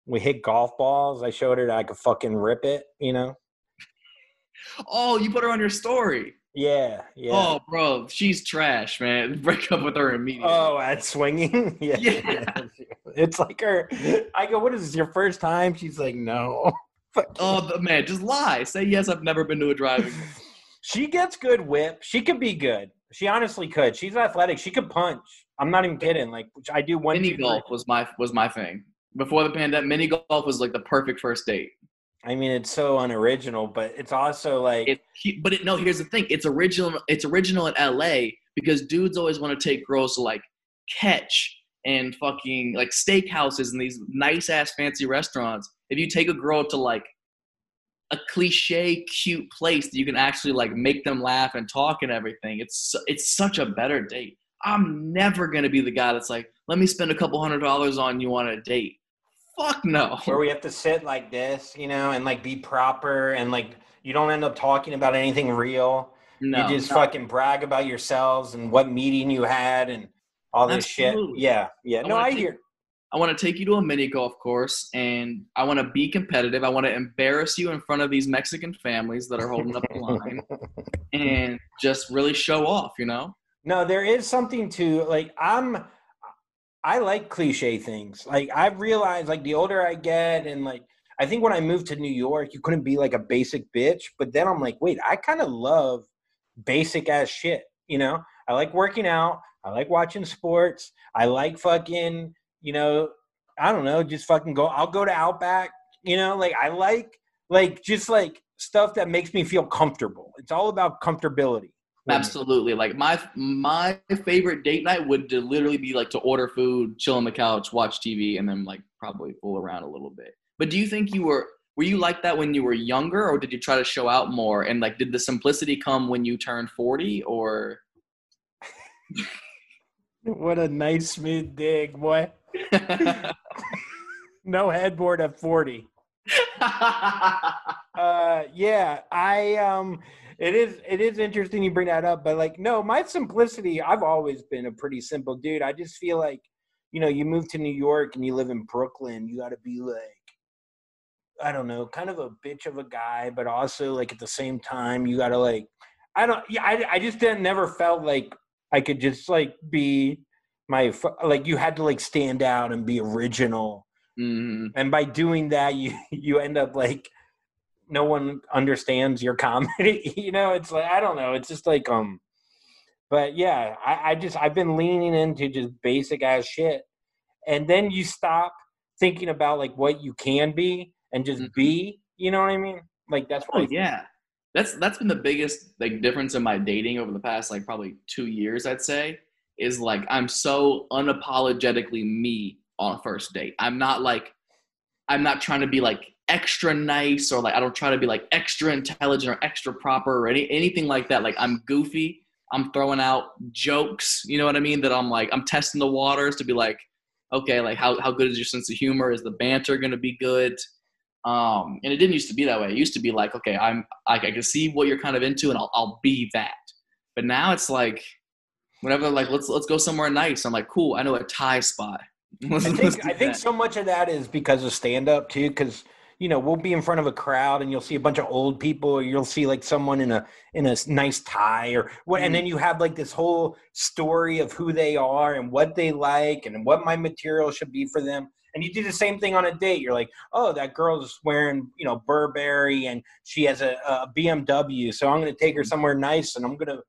We hit golf balls. I showed her that I could fucking rip it, you know? Oh, you put her on your story. Yeah, yeah. Oh, bro, she's trash, man. [laughs] Break up with her immediately. Oh, at swinging? [laughs] yeah. Yeah. [laughs] It's like her. I go, what is this, your first time? She's like, no. Oh, man, just lie. Say yes. I've never been to a driving. She gets good whip. She could be good. She honestly could. She's athletic. She could punch. I'm not even kidding. Like I do one mini golf was my was my thing before the pandemic. Mini golf was like the perfect first date. I mean, it's so unoriginal, but it's also like It, but it, no, here's the thing. It's original. It's original in L.A. because dudes always want to take girls to like catch and fucking like steakhouses and these nice ass fancy restaurants. If you take a girl to like a cliche cute place that you can actually like make them laugh and talk and everything, it's it's such a better date. I'm never gonna be the guy that's like, let me spend a couple hundred dollars on you on a date. Fuck no. where we have to sit like this, you know, and like be proper and like you don't end up talking about anything real. No, you just no. fucking brag about yourselves and what meeting you had and all this Absolutely. shit. Yeah, yeah. I No, wanna I take- hear. I want to take you to a mini golf course and I want to be competitive. I want to embarrass you in front of these Mexican families that are holding up the line [laughs] and just really show off, you know? No, there is something to like. I'm. I like cliche things. Like I've realized, like the older I get, and like I think when I moved to New York, you couldn't be like a basic bitch. But then I'm like, wait, I kind of love basic ass shit. You know, I like working out. I like watching sports. I like fucking. You know, I don't know, just fucking go. I'll go to Outback. You know, like I like like just like stuff that makes me feel comfortable. It's all about comfortability. Absolutely. Like my my favorite date night would to literally be like to order food, chill on the couch, watch TV, and then like probably fool around a little bit. But do you think you were were you like that when you were younger, or did you try to show out more? And like, did the simplicity come when you turned forty, or? [laughs] What a nice smooth dig, boy. [laughs] No headboard at 40. [laughs] Uh yeah, I um it is it is interesting you bring that up, but like no, my simplicity, I've always been a pretty simple dude. I just feel like, you know, you move to New York and you live in Brooklyn, you got to be like I don't know, kind of a bitch of a guy, but also like at the same time you got to like I don't yeah, I I just didn't never felt like I could just like be my like you had to like stand out and be original. Mhm. and by doing that you you end up like no one understands your comedy [laughs] you know? It's like i don't know. It's just like um but yeah i, I just i've been leaning into just basic ass shit. And then you stop thinking about like what you can be and just Mhm. be you know what i mean? Like that's what Oh yeah, that's that's been the biggest like difference in my dating over the past like probably two years. I'd say is like I'm so unapologetically me on a first date. I'm not like I'm not trying to be like extra nice or like I don't try to be like extra intelligent or extra proper or any anything like that. Like I'm goofy. I'm throwing out jokes. You know what I mean? That I'm like I'm testing the waters to be like, okay, like how how good is your sense of humor? Is the banter gonna be good? um and it didn't used to be that way it used to be like okay i'm i, I can see what you're kind of into and I'll, I'll be that but now it's like whenever like let's let's go somewhere nice i'm like cool i know a thai spot Let's- [laughs] I think I think so much of that is because of stand up too, because you know we'll be in front of a crowd and you'll see a bunch of old people, or you'll see like someone in a in a nice tie, or what, Mhm. and then you have like this whole story of who they are and what they like and what my material should be for them. And you do the same thing on a date. You're like, oh, that girl's wearing you know Burberry and she has a, a BMW, so I'm going to take her somewhere nice and I'm going to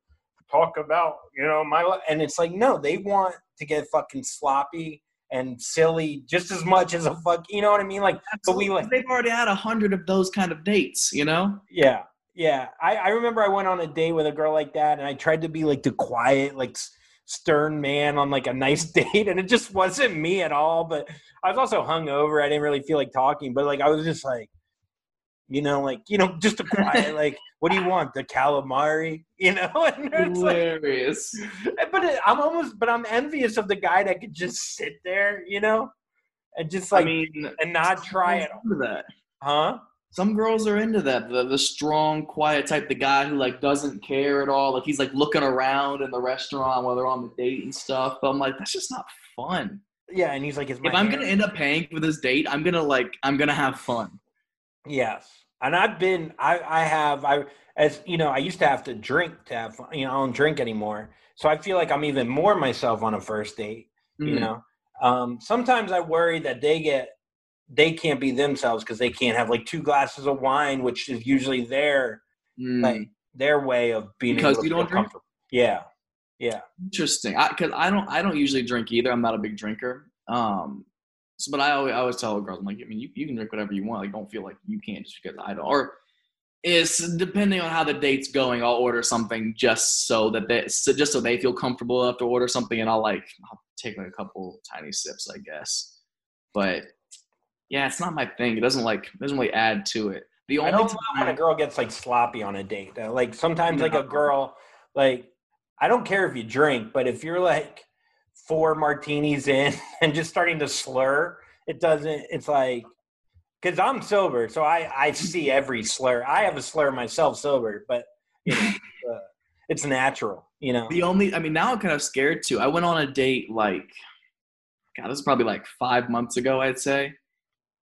talk about you know my li-" and it's like no, they want to get fucking sloppy and silly just as much as a fuck. You know what I mean? Like, but we like, they've already had a hundred of those kind of dates you know yeah, yeah. I, I remember I went on a date with a girl like that, and I tried to be like the quiet, like stern man on like a nice [laughs] date, and it just wasn't me at all. But I was also hungover. I didn't really feel like talking, but like I was just like, You know, like you know, just a quiet [laughs] like, what do you want? The calamari? [laughs] You know, [laughs] and it's like, Hilarious. but it, I'm almost, but I'm envious of the guy that could just sit there, you know, and just like I mean, and not try it, that. huh? Some girls are into that. The the strong, quiet type, the guy who like doesn't care at all. Like he's like looking around in the restaurant while they're on the date and stuff. But I'm like, that's just not fun. Yeah, and he's like, If I'm hair-" gonna end up paying for this date, I'm gonna like I'm gonna have fun. Yes, and I've been, I, I have, I, as you know, I used to have to drink to have, fun. you know, I don't drink anymore, so I feel like I'm even more myself on a first date. You Mm. know, um, sometimes I worry that they get, they can't be themselves because they can't have like two glasses of wine, which is usually their, Mm. like their way of being Because you don't drink? Yeah, yeah. Interesting. I, Because I, don't I don't usually drink either. I'm not a big drinker. Um, so, but I always, I always tell girls, I'm like, I mean, you, you can drink whatever you want. Like, don't feel like you can't just because I don't. Or it's depending on how the date's going. I'll order something just so that they so just so they feel comfortable enough to order something, and I'll like I'll take like a couple tiny sips, I guess. But yeah, it's not my thing. It doesn't like it doesn't really add to it. The I only don't love when a girl gets like sloppy on a date. Like sometimes, like a girl, like I don't care if you drink, but if you're like four martinis in [laughs] and just starting to slur, it doesn't. It's like because I'm sober, so I I see every slur. I have a slur myself sober, but you know, [laughs] uh, it's natural. You know, the only I mean now I'm kind of scared too. I went on a date like God, this is probably like five months ago, I'd say.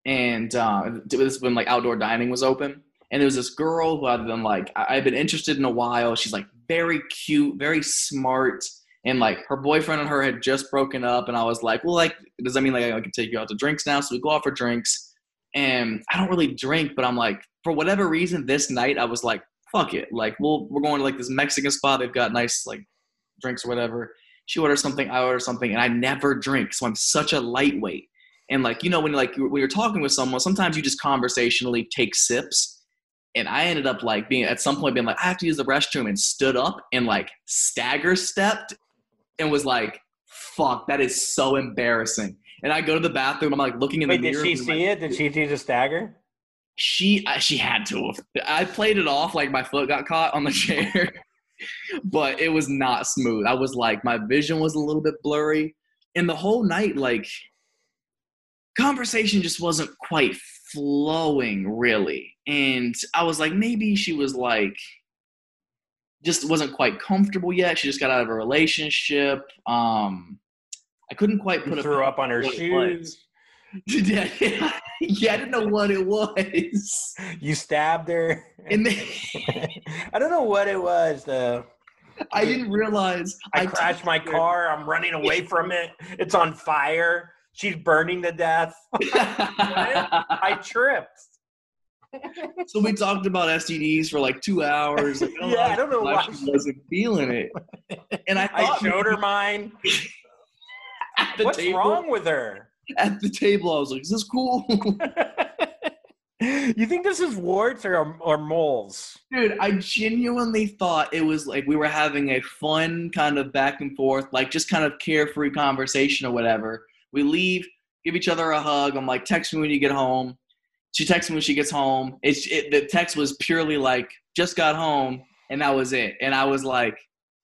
And uh, this was when like outdoor dining was open. And there was this girl who I'd been like, I've been interested in a while. She's like very cute, very smart. And like her boyfriend and her had just broken up. And I was like, well, like, does that mean like I can take you out to drinks now? So we go out for drinks. And I don't really drink, but I'm like, for whatever reason, this night I was like, fuck it. Like, we'll, we're going to like this Mexican spot. They've got nice like drinks or whatever. She orders something, I order something, and I never drink. So I'm such a lightweight. And like, you know, when like when you're talking with someone, sometimes you just conversationally take sips. And I ended up like being at some point being like, I have to use the restroom and stood up and like stagger stepped and was like, fuck, that is so embarrassing. And I go to the bathroom, I'm like looking in wait, the mirror. did she see like, it? Did she see the stagger? she I- she had to. I played it off like my foot got caught on the [laughs] chair, but it was not smooth. I was like my vision was a little bit blurry, and the whole night like conversation just wasn't quite flowing really. And I was like maybe she was like just wasn't quite comfortable yet. She just got out of a relationship. Um I couldn't quite You put a threw up on her shoes. [laughs] yeah, yeah, I didn't know what it was. You stabbed her. And then [laughs] I don't know what it was though. I didn't realize I, crashed my her- car. I'm running away [laughs] from it. It's on fire. She's burning to death. I tripped. [laughs] so we talked about STDs for like two hours. Like, [laughs] Yeah, I don't know why why she wasn't feeling it. [laughs] And I I showed her mine. at the What's table. wrong with her? At the table, I was like, "Is this cool?" you think this is warts or or moles? Dude, I genuinely thought it was like we were having a fun kind of back and forth, like just kind of carefree conversation or whatever. We leave, give each other a hug. I'm like, text me when you get home. She texts me when she gets home. It's it, the text was purely like, just got home, and that was it. And I was like,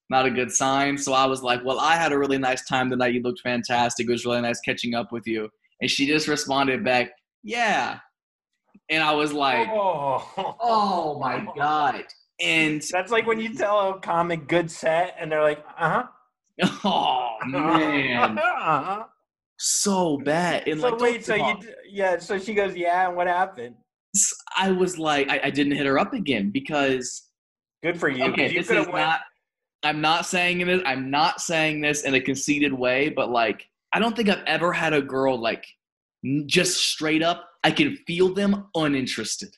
not a good sign. So I was like, well, I had a really nice time tonight. You looked fantastic. It was really nice catching up with you. And she just responded back, yeah. And I was like, oh, oh my god. And That's like when you tell a comic good set, and they're like, uh huh. [laughs] oh man, [laughs] uh-huh. So bad. And So like, wait, so you yeah? So she goes, yeah, and what happened? I was like, I, I didn't hit her up again because Good for you. okay, you this is went. not. I'm not saying it. I'm not saying this in a conceited way, but like, I don't think I've ever had a girl like just straight up. I can feel them uninterested.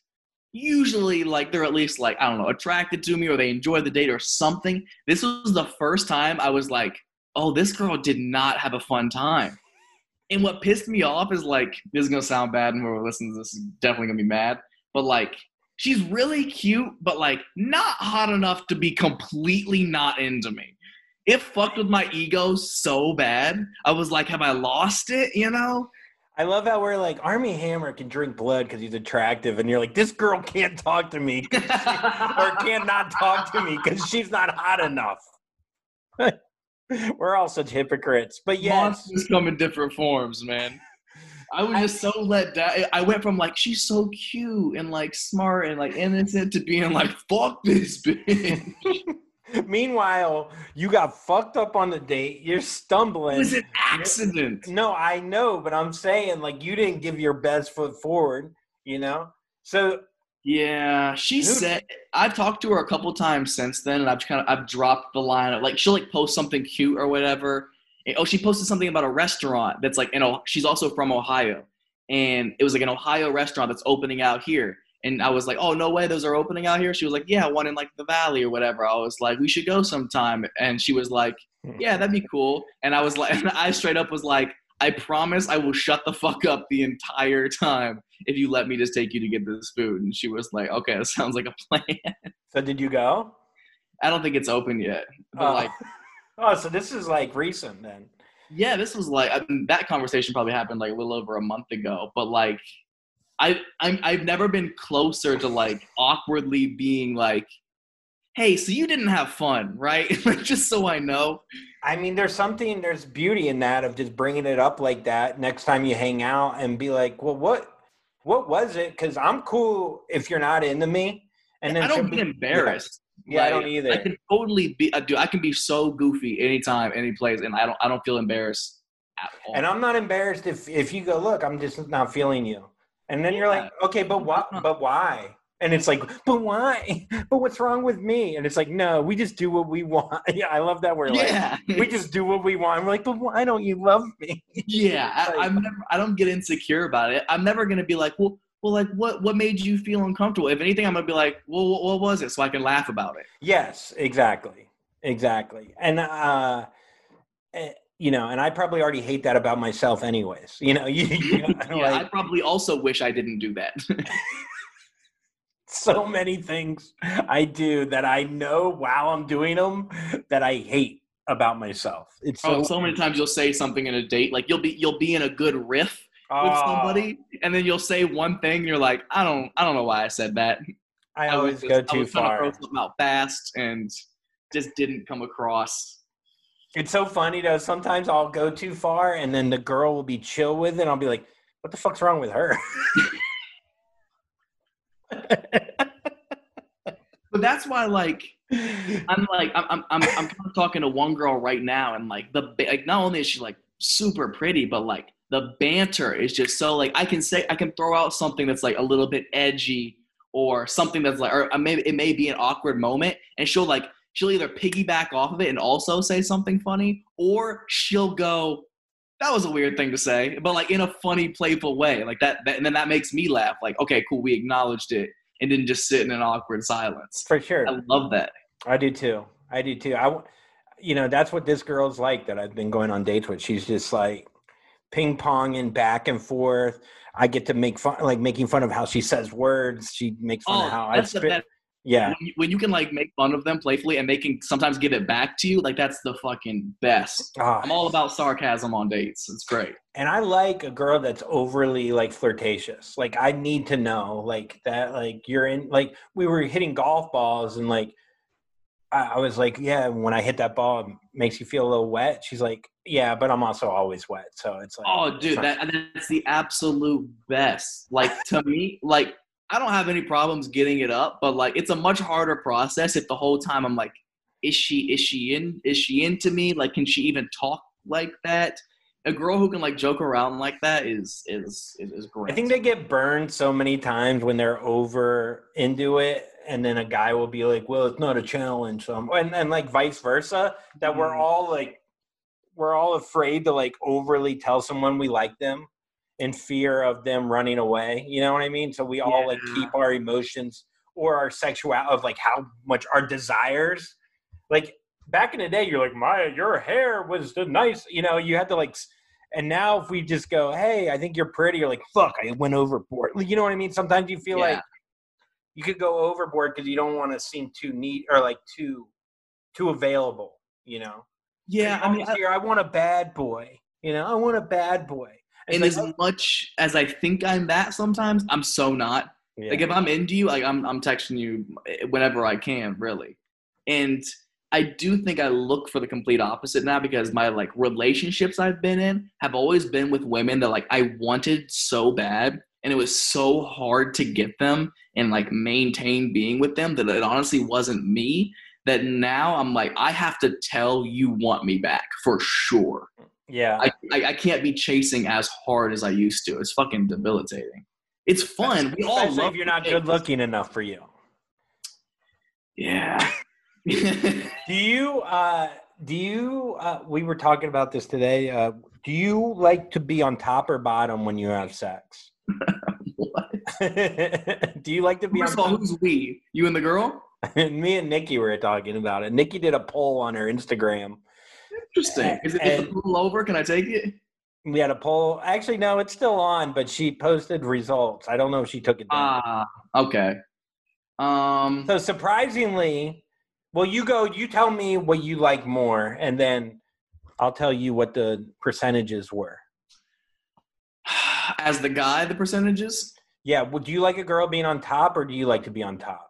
Usually, like they're at least like I don't know, attracted to me or they enjoy the date or something. This was the first time I was like, oh, this girl did not have a fun time. And what pissed me off is like, this is gonna sound bad, and whoever listens to this is definitely gonna be mad. But like, she's really cute, but like not hot enough to be completely not into me. It fucked with my ego so bad. I was like, have I lost it? You know? I love how we're like Armie Hammer can drink blood because he's attractive, and you're like, this girl can't talk to me, she- or [laughs] can't not talk to me because she's not hot enough. [laughs] [laughs] we're all such hypocrites, but yes, Monsters come in different forms, man. I was just so let down. I went from like she's so cute and like smart and like innocent to being like fuck this bitch. [laughs] Meanwhile, you got fucked up on the date. You're It stumbling. was an accident. No, I know, but I'm saying like you didn't give your best foot forward. You know, so Yeah, she Dude. said I've talked to her a couple times since then, and I've kind of I've dropped the line of like she'll like post something cute or whatever. And- oh, she posted something about a restaurant that's like you know she's also from Ohio, and it was like an Ohio restaurant that's opening out here. And I was like, oh no way, those are opening out here. She was like, yeah, one in like the valley or whatever. I was like, we should go sometime. And she was like, hmm. yeah, that'd be cool. And I was like, [laughs] I straight up was like, I promise I will shut the fuck up the entire time if you let me just take you to get this food. And she was like, okay, that sounds like a plan. so did you go? I don't think it's open yet. But Oh. like, [laughs] oh, so this is like recent then. yeah, this was like, I mean, that conversation probably happened like a little over a month ago. But like, I, I'm, I've never been closer to like awkwardly being like, hey, so you didn't have fun, right? [laughs] just so I know. I mean, there's something, there's beauty in that of just bringing it up like that next time you hang out and be like, well, what, what was it? Because I'm cool if you're not into me. And then I don't get embarrassed. Yeah, I don't either. I can totally be. Uh, I do. I can be so goofy anytime, any place, and I don't. I don't feel embarrassed at all. And I'm not embarrassed if if you go, look, I'm just not feeling you. And then you're like, okay, but what? But why? And it's like, but why? But what's wrong with me? And it's like, no, we just do what we want. [laughs] Yeah, I love that we're yeah, like, we just do what we want. We're like, but why don't you love me? [laughs] yeah. I, I'm never. I don't get insecure about it. I'm never gonna be like, well, well, like what? What made you feel uncomfortable? If anything, I'm gonna be like, well, what, what was it? So I can laugh about it. Yes, exactly, exactly. And uh, eh, you know, and I probably already hate that about myself, anyways. You know, [laughs] you, you know, Yeah, like, I probably also wish I didn't do that. So many things I do that I know while I'm doing them that I hate about myself. It's oh, so, oh, so many times you'll say something in a date, like you'll be you'll be in a good riff with Oh, somebody, and then you'll say one thing, and you're like, I don't, I don't know why I said that. I was always just- go I too was trying to far. throw something out fast and just didn't come across. It's so funny though. Sometimes I'll go too far, and then the girl will be chill with it. And I'll be like, "What the fuck's wrong with her?" [laughs] But that's why, like, I'm like, I'm, I'm, I'm, I'm kind of talking to one girl right now, and like the like, not only is she like super pretty, but like the banter is just so like I can say I can throw out something that's like a little bit edgy or something that's like, or uh, maybe it may be an awkward moment, and she'll like she'll either piggyback off of it and also say something funny, or she'll go. That was a weird thing to say, but like in a funny, playful way, like that, that and then that makes me laugh. Like, okay, cool, we acknowledged it, and didn't just sit in an awkward silence. For sure, I love that. I do too. I do too. I, you know, that's what this girl's like that I've been going on dates with. She's just like ping ponging back and forth. I get to make fun, like making fun of how she says words. She makes fun Oh, of how I spit. Yeah, When you, when you can like make fun of them playfully and they can sometimes give it back to you, like that's the fucking best. I'm all about sarcasm on dates. It's great. and I like a girl that's overly like flirtatious. Like I need to know like that. Like you're in. Like we were hitting golf balls, and like I, I was like, yeah. When I hit that ball, it makes you feel a little wet. She's like, yeah, but I'm also always wet, so it's like, Oh, dude, that that's the absolute best. Like to me, like I don't have any problems getting it up, but like it's a much harder process if the whole time I'm like, is she is she in is she into me? Like, can she even talk like that? A girl who can like joke around like that is is is, is great. I think they get burned so many times when they're over into it, and then a guy will be like, "Well, it's not a challenge," um, and and like vice versa. That we're Mhm. all like, we're all afraid to like overly tell someone we like them, in fear of them running away. You know what I mean? So we all like keep our emotions or our sexuality of like how much our desires. Like back in the day, you're like, "My, your hair was the nice," you know. You had to like. And now, if we just go, "Hey, I think you're pretty," you're like, "Fuck, I went overboard." You know what I mean? Sometimes you feel Yeah. like you could go overboard because you don't want to seem too neat or like too too available. You know? yeah, I mean, I, I want a bad boy. You know, I want a bad boy. And like, as oh. much as I think I'm that sometimes, I'm so not. yeah. Like if I'm into you, like I'm I'm texting you whenever I can, really. And I do think I look for the complete opposite now because my like relationships I've been in have always been with women that like I wanted so bad and it was so hard to get them and like maintain being with them that it honestly wasn't me that now I'm like I have to tell you want me back for sure. Yeah. I, I, I can't be chasing as hard as I used to. It's fucking debilitating. It's fun. We all love if you're not good looking enough for you. Yeah. [laughs] Do you uh do you uh we were talking about this today. Uh do you like to be on top or bottom when you have sex? [laughs] what? [laughs] do you like to be First of on all, top? who's we? You and the girl? Me and Nikki were talking about it. Nikki did a poll on her Instagram. Interesting. Is it is the pool over? Can I take it? We had a poll. Actually, no, it's still on, but she posted results. I don't know if she took it down. Ah, okay. Um, so surprisingly, well, you go. You tell me what you like more, and then I'll tell you what the percentages were. [sighs] as the guy, the percentages. Yeah. Well, do you like a girl being on top, or do you like to be on top?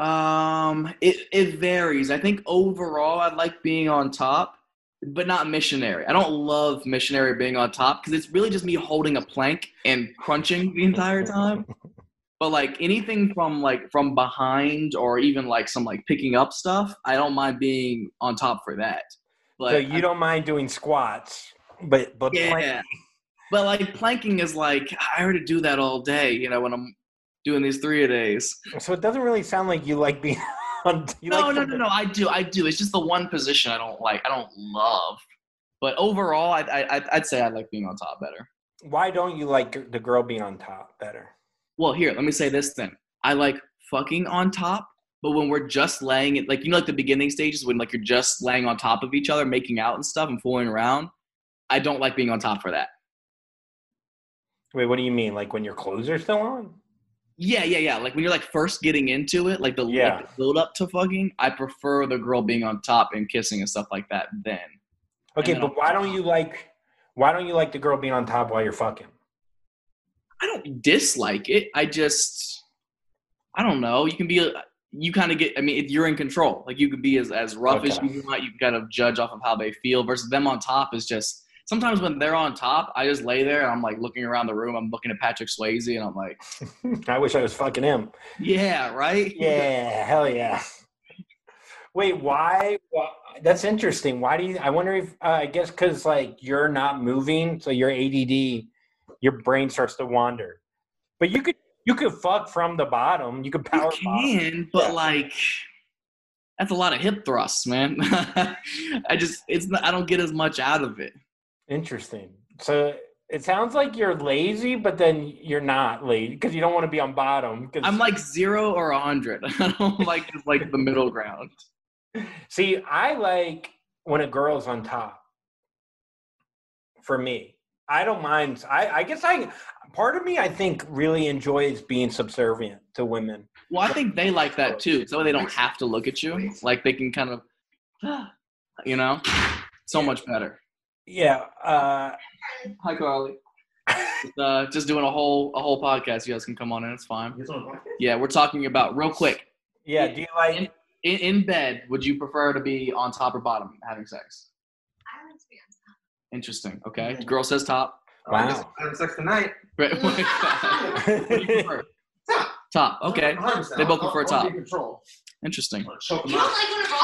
Um, it it varies. I think overall, I like being on top, but not missionary. I don't love missionary being on top because it's really just me holding a plank and crunching the entire time. [laughs] But like anything from like from behind or even like some like picking up stuff, I don't mind being on top for that. But so you don't mind doing squats, but but Yeah. plank- But like planking is like I already do that all day, you know, when I'm doing these three a days. so it doesn't really sound like you like being [laughs] on. You no, like no, no, no. I do, I do. It's just the one position I don't like. I don't love. But overall, I, I, I'd- I'd say I like being on top better. Why don't you like the girl being on top better? Well, here, let me say this then. I like fucking on top, but when we're just laying it, like you know, like the beginning stages when like you're just laying on top of each other, making out and stuff, and fooling around. I don't like being on top for that. Wait, what do you mean? Like when your clothes are still on? Yeah, yeah, yeah. Like when you're like first getting into it, like the, like, Yeah. the build up to fucking, I prefer the girl being on top and kissing and stuff like that. Then Okay, then but I'll- why don't you like? Why don't you like the girl being on top while you're fucking? I don't dislike it. I just, I don't know. You can be, a, you kind of get. I mean, if you're in control, like you could be as as rough as you want. You can kind of judge off of how they feel. Versus them on top is just. Sometimes when they're on top, I just lay there and I'm like looking around the room. I'm looking at Patrick Swayze and I'm like, [laughs] I wish I was fucking him. yeah, right. Yeah, hell yeah. Wait, why? why that's interesting. Why do you? I wonder if uh, I guess because like you're not moving, so your ADD, your brain starts to wander. But you could you could fuck from the bottom. You could You power. bottom. can, but Yeah. like that's a lot of hip thrusts, man. [laughs] I just it's not, I don't get as much out of it. Interesting. So it sounds like you're lazy, but then you're not lazy because you don't want to be on bottom. 'cause- I'm like zero or a hundred. [laughs] I don't like just like the middle ground. See, I like when a girl's on top. For me, I don't mind. I, I guess I, part of me, I think, really enjoys being subservient to women. Well, I think they like that too, so they don't have to look at you. Like they can kind of, [gasps] you know, so much better. Yeah. Uh, Hi, Carly. Just, uh, just doing a whole a whole podcast. You guys can come on in. It's fine. Yeah, we're talking about real quick. yeah. Do you like? In, in bed, would you prefer to be on top or bottom having sex? I like to be on top. Interesting. Okay. Girl says top. Wow. Having sex tonight. [laughs] Right. what do you prefer? Top. [laughs] Top. Okay. 100%. They both prefer I'll top. be in. Interesting. You don't like when we're both on top?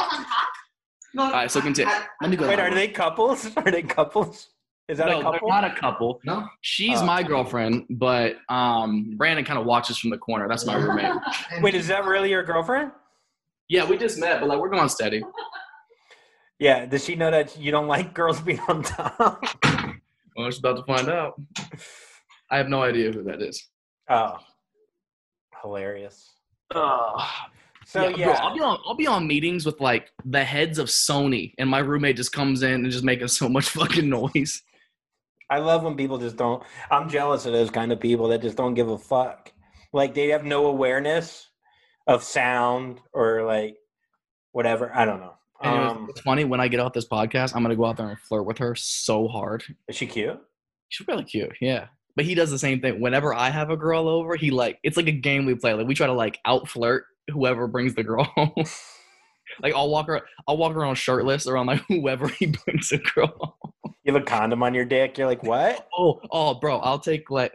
No, All right, so continue. Let me go. Wait, are they couples? [laughs] Are they couples? Is that no, a they're couple? not a couple. No. She's Oh. my girlfriend, but um, Brandon kind of watches from the corner. That's my roommate. [laughs] Wait, is that really your girlfriend? Yeah, we just met, but like we're going steady. [laughs] Yeah. Does she know that you don't like girls being on top? Well, she's about to find out. I have no idea who that is. oh, hilarious. Uh, So yeah, yeah, bro, I'll be on I'll be on meetings with like the heads of Sony, and my roommate just comes in and just making [laughs] so much fucking noise. I love when people just don't. I'm jealous of those kind of people that just don't give a fuck. Like they have no awareness of sound or like whatever. I don't know. Um, it's funny when I get off this podcast, I'm gonna go out there and flirt with her so hard. is she cute? She's really cute, yeah. But he does the same thing. Whenever I have a girl over, he like it's like a game we play. Like we try to like out flirt whoever brings the girl [laughs] home. like I'll walk her, I'll walk around shirtless around like [laughs] whoever he brings a girl. Home. You have a condom on your dick. You're like, what? Oh, oh, bro, I'll take like.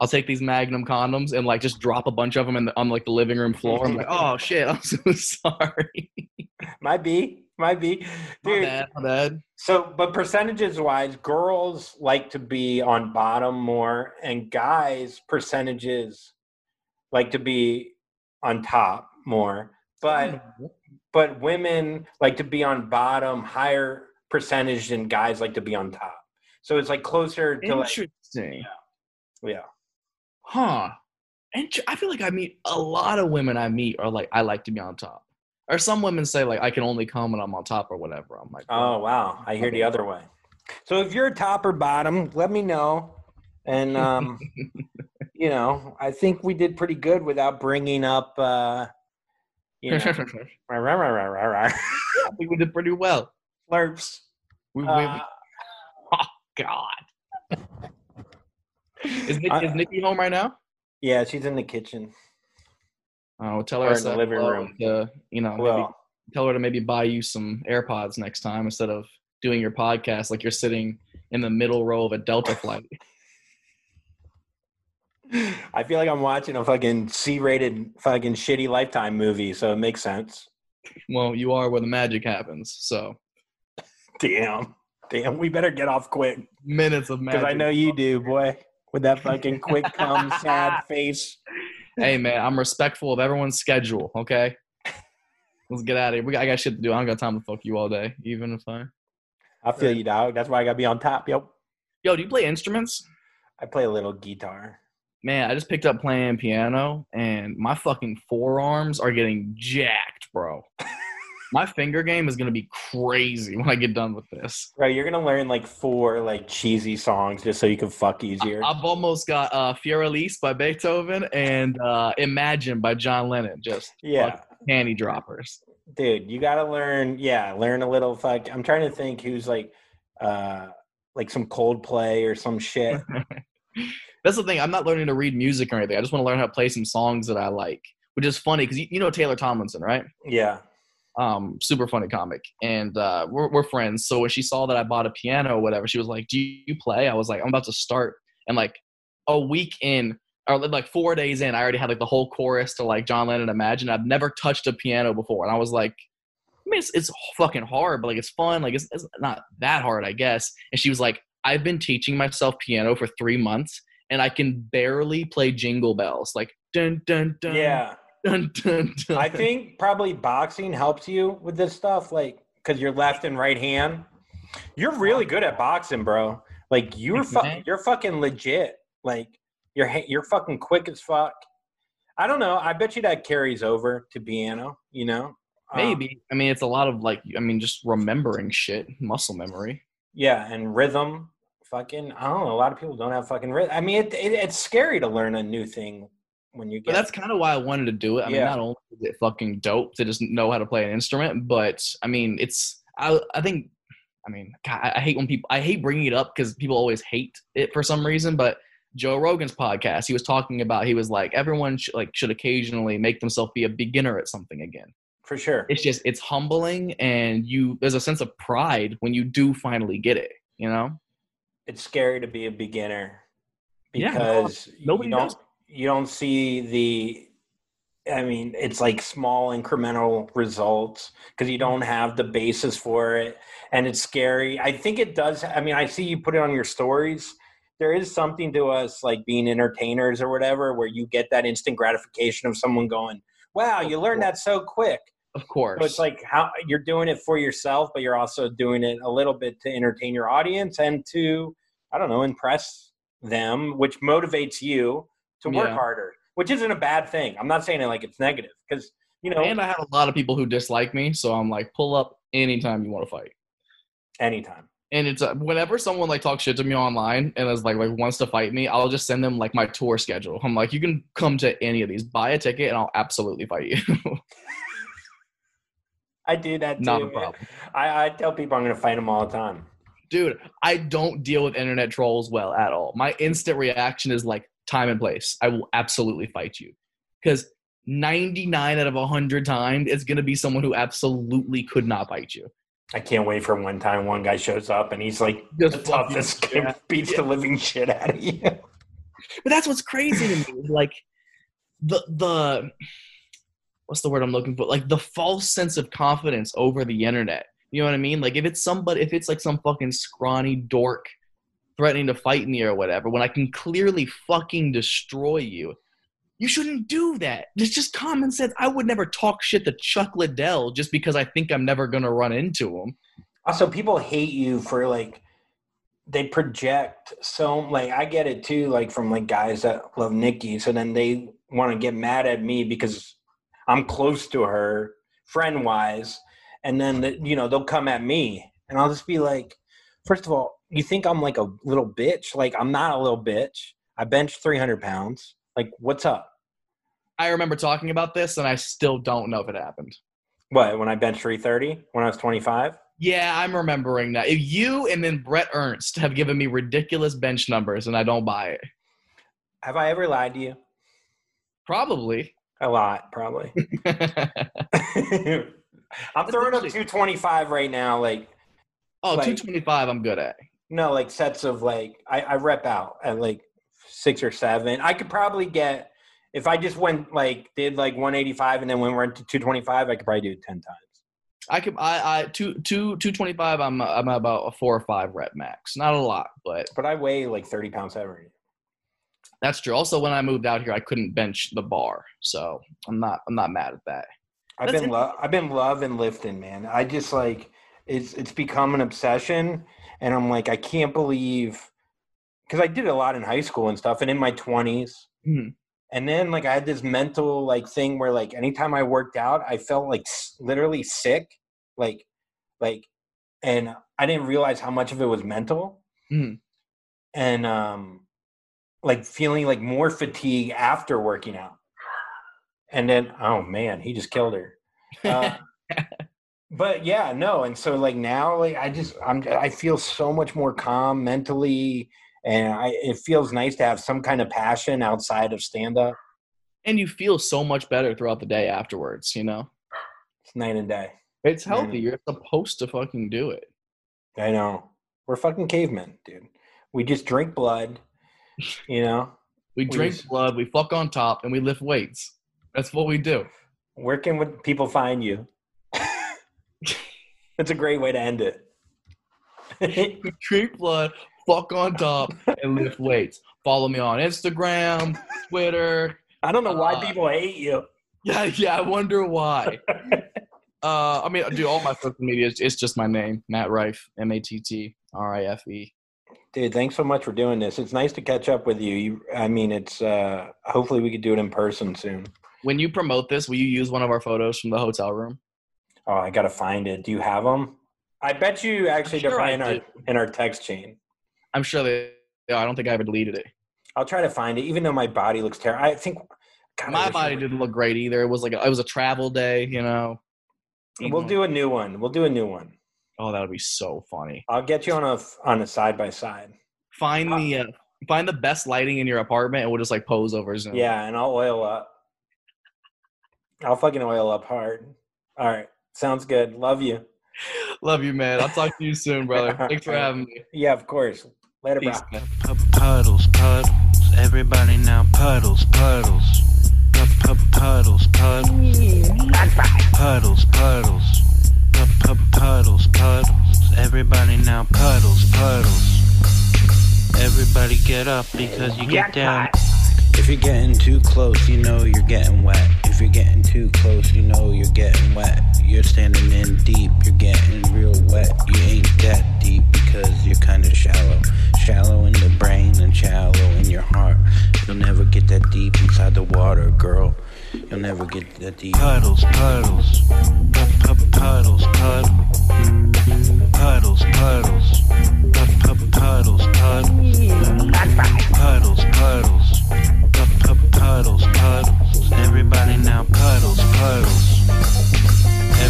I'll take these Magnum condoms and like just drop a bunch of them in the, on like the living room floor. I'm like, oh shit, I'm so [laughs] sorry. Might be. Might be. My Dude, bad, my bad. So, but percentages wise, girls like to be on bottom more, and guys percentages like to be on top more. But but women like to be on bottom higher percentage than guys like to be on top. So it's like closer to like interesting. yeah. Huh. And I feel like I meet a lot of women I meet are like, I like to be on top. Or some women say like, I can only come when I'm on top or whatever. I'm like, Oh wow, I hear the other way. So if you're top or bottom, let me know. And um, [laughs] you know, I think we did pretty good without bringing up uh, you know, [laughs] rah, rah, rah, rah, rah, rah. I think we did pretty well. slurps. We, we, Uh, [laughs] God. Is, Nick, I- is Nikki home right now? yeah, she's in the kitchen. Oh, tell her in the living room. To, you know, maybe, tell her to maybe buy you some AirPods next time instead of doing your podcast like you're sitting in the middle row of a Delta flight. [laughs] [laughs] I feel like I'm watching a fucking C-rated fucking shitty Lifetime movie, so it makes sense. Well, you are where the magic happens. So Damn, damn, we better get off quick minutes of magic. because I know you do, boy. With that fucking quick come [laughs] sad face. hey man, I'm respectful of everyone's schedule. Okay, let's get out of here. We got, I got shit to do. I don't got time to fuck you all day, even if I. I feel you, dog. That's why I gotta be on top. Yep. Yo, do you play instruments? I play a little guitar. Man, I just picked up playing piano, and my fucking forearms are getting jacked, bro. [laughs] my finger game is gonna be crazy when I get done with this. Right, you're gonna learn like four like cheesy songs just so you can fuck easier. I've almost got uh, Für Elise by Beethoven and uh, Imagine by John Lennon. Just yeah, candy droppers. dude, you gotta learn. Yeah, learn a little fuck. I'm trying to think who's like, uh, like some Coldplay or some shit. [laughs] That's the thing. I'm not learning to read music or anything. I just want to learn how to play some songs that I like, which is funny because you, you know Taylor Tomlinson, right? yeah, Um, super funny comic, and uh, we're we're friends. So when she saw that I bought a piano or whatever, she was like, "Do you play?" I was like, "I'm about to start," and like a week in. Or like four days in, I already had like the whole chorus to like John Lennon Imagine. I've never touched a piano before, and I was like, I mean, it's, it's fucking hard, but like it's fun. Like it's, it's not that hard, I guess. And she was like, I've been teaching myself piano for three months, and I can barely play Jingle Bells. Like dun dun dun. yeah. Dun dun dun. I think probably boxing helps you with this stuff, like because you're left and right hand. You're really good at boxing, bro. Like you're you, fu- you're fucking legit. Like you're you're fucking quick as fuck. I don't know. I bet you that carries over to piano. You know, Um, maybe. I mean, it's a lot of like, I mean, just remembering shit, muscle memory. yeah, and rhythm. Fucking, I don't know. A lot of people don't have fucking rhythm. I mean, it, it, it's scary to learn a new thing when you But get. that's kind of why I wanted to do it. I mean, not only is it fucking dope to just know how to play an instrument, but I mean, it's I I think I mean, God, I I hate when people I hate bringing it up because people always hate it for some reason. But Joe Rogan's podcast, he was talking about he was like everyone sh- like should occasionally make themselves be a beginner at something again. for sure. It's just it's humbling and you there's a sense of pride when you do finally get it. You know? It's scary to be a beginner Yeah, no, because nobody you don't does. you don't see the I mean, it's like small incremental results because you don't have the basis for it, and it's scary. I think it does. I mean, I see you put it on your stories. There is something to us like being entertainers or whatever, where you get that instant gratification of someone going, "Wow, you learned that so quick." Of course. So it's like how you're doing it for yourself, but you're also doing it a little bit to entertain your audience and to, I don't know, impress them, which motivates you to work Yeah. harder, which isn't a bad thing. I'm not saying it like it's negative because, you know, and I have a lot of people who dislike me, so I'm like, pull up anytime you want to fight. anytime. And it's uh, whenever someone like talks shit to me online and is like like wants to fight me, I'll just send them like my tour schedule. I'm like, you can come to any of these, buy a ticket, and I'll absolutely fight you. [laughs] I do that too. Not a problem. I, I tell people I'm gonna fight them all the time. Dude, I don't deal with internet trolls well at all. My instant reaction is like time and place. I will absolutely fight you. Because 99 out of 100 times, it's going to be someone who absolutely could not fight you. I can't wait for one time one guy shows up and he's like Just the fucking- toughest, yeah. beats the living shit out of you. But that's what's crazy to me. Like the the what's the word I'm looking for? Like the false sense of confidence over the internet. You know what I mean? Like if it's somebody if it's like some fucking scrawny dork threatening to fight me or whatever, when I can clearly fucking destroy you, you shouldn't do that. It's just common sense. I would never talk shit to Chuck Liddell just because I think I'm never gonna run into him. Also, people hate you for like they project so like I get it too, like from like guys that love Nikki. So then they want to get mad at me because I'm close to her, friend wise, and then the, you know they'll come at me, and I'll just be like, first of all, you think I'm like a little bitch? Like I'm not a little bitch. I bench 300 pounds. Like what's up? I remember talking about this and I still don't know if it happened. What when I bench 330 when I was 25? Yeah, I'm remembering that. If you and then Brett Ernst have given me ridiculous bench numbers and I don't buy it. Have I ever lied to you? Probably. A lot, probably. [laughs] [laughs] I'm throwing up 225 right now. Like, oh, Like- 225 I'm good at. no, like sets of like, I, I rep out at like six or seven. I could probably get, if I just went like, did like 185 and then when we're into 225, I could probably do it 10 times. I could I I two two 225 I'm I'm about a 4 or 5 rep max. Not a lot, but But I weigh like 30 pounds heavier. That's true. Also when I moved out here I couldn't bench the bar. So, I'm not I'm not mad at that. I've That's been lo- I've been loving lifting, man. I just like it's it's become an obsession, and I'm like I can't believe because I did a lot in high school and stuff, and in my 20s, Mhm. and then like I had this mental like thing where like anytime I worked out, I felt like s- literally sick, like like, and I didn't realize how much of it was mental, Mhm. and um, like feeling like more fatigue after working out. And then, oh man, he just killed her. Uh, [laughs] but yeah, no, and so like now, like I just I'm I feel so much more calm mentally, and I it feels nice to have some kind of passion outside of stand up. and you feel so much better throughout the day afterwards, you know? It's night and day. It's healthy. You're supposed to fucking do it. I know we're fucking cavemen, dude. We just drink blood, you know. We drink blood, we fuck on top, and we lift weights. That's what we do. Where can people find you? [laughs] It's a great way to end it. [laughs] We drink blood, fuck on top, and lift weights. Follow me on Instagram, Twitter. I don't know why Uh, people hate you. [laughs] Yeah, yeah. I wonder why. Uh, I mean, dude, all my social media it's just my name, Matt Rife, M A T T R I F E. Dude, thanks so much for doing this. It's nice to catch up with you. You, I mean, it's uh hopefully we could do it in person soon. When you promote this, will you use one of our photos from the hotel room? Oh, I gotta find it. Do you have them? I bet you actually sure they're in our in our text chain. I'm sure they. Yeah, I don't think I ever deleted it. I'll try to find it, even though my body looks terrible. I think God, My wish body didn't look great either. It was like a, it was a travel day, you know. We'll do a new one. We'll do a new one. Oh, that would be so funny. I'll get you on a on a side by side. Find Uh, the uh, find the best lighting in your apartment, and we'll just like pose over Zoom. Yeah, and I'll oil up. I'll fucking oil up hard. All right, sounds good. Love you. Love you, man. I'll talk to you soon, brother. [laughs] Thanks for having me. Yeah, of course. Later, bro. Peace, man. Pu- Puddles, puddles, everybody now puddles, puddles. Pu- pu- Puddles, puddles. Puddles, puddles. Pu- pu- Puddles, puddles. Everybody now puddles, puddles. Everybody get up because you get down. If you're getting too close, you know you're getting wet. If you're getting too close, you know you're getting wet. You're standing in deep, you're getting real wet. You ain't that deep because you're kinda shallow. Shallow in the brain and shallow in your heart. You'll never get that deep inside the water, girl. You'll never get that deep. Puddles, puddles. Puddles, puddles. Puddles, puddles. Puddles, puddles. Puddles, puddles. Puddles, puddles. puddles. Everybody now puddles, puddles.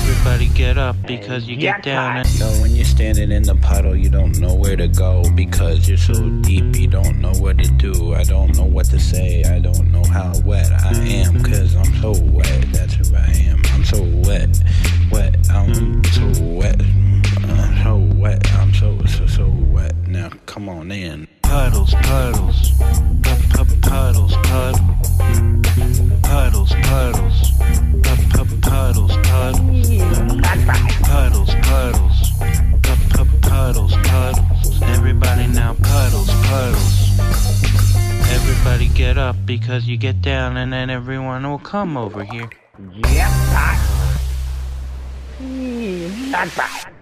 Everybody get up because you get down and So when you're standing in the puddle, you don't know where to go because you're so deep. You don't know what to do. I don't know what to say. I don't know how wet I am because I'm so wet. That's who I am. So wet, wet. I'm so wet. I'm so wet. I'm so so so wet. Now come on in. puddles, puddles, Pu- pu- puddles, puddles, puddles, puddles, Pu- pu- puddles, puddles, puddles, puddles, Pu- pu- puddles, puddles. Everybody now puddles, puddles. Everybody get up because you get down and then everyone will come over here. เย็บตายตายไป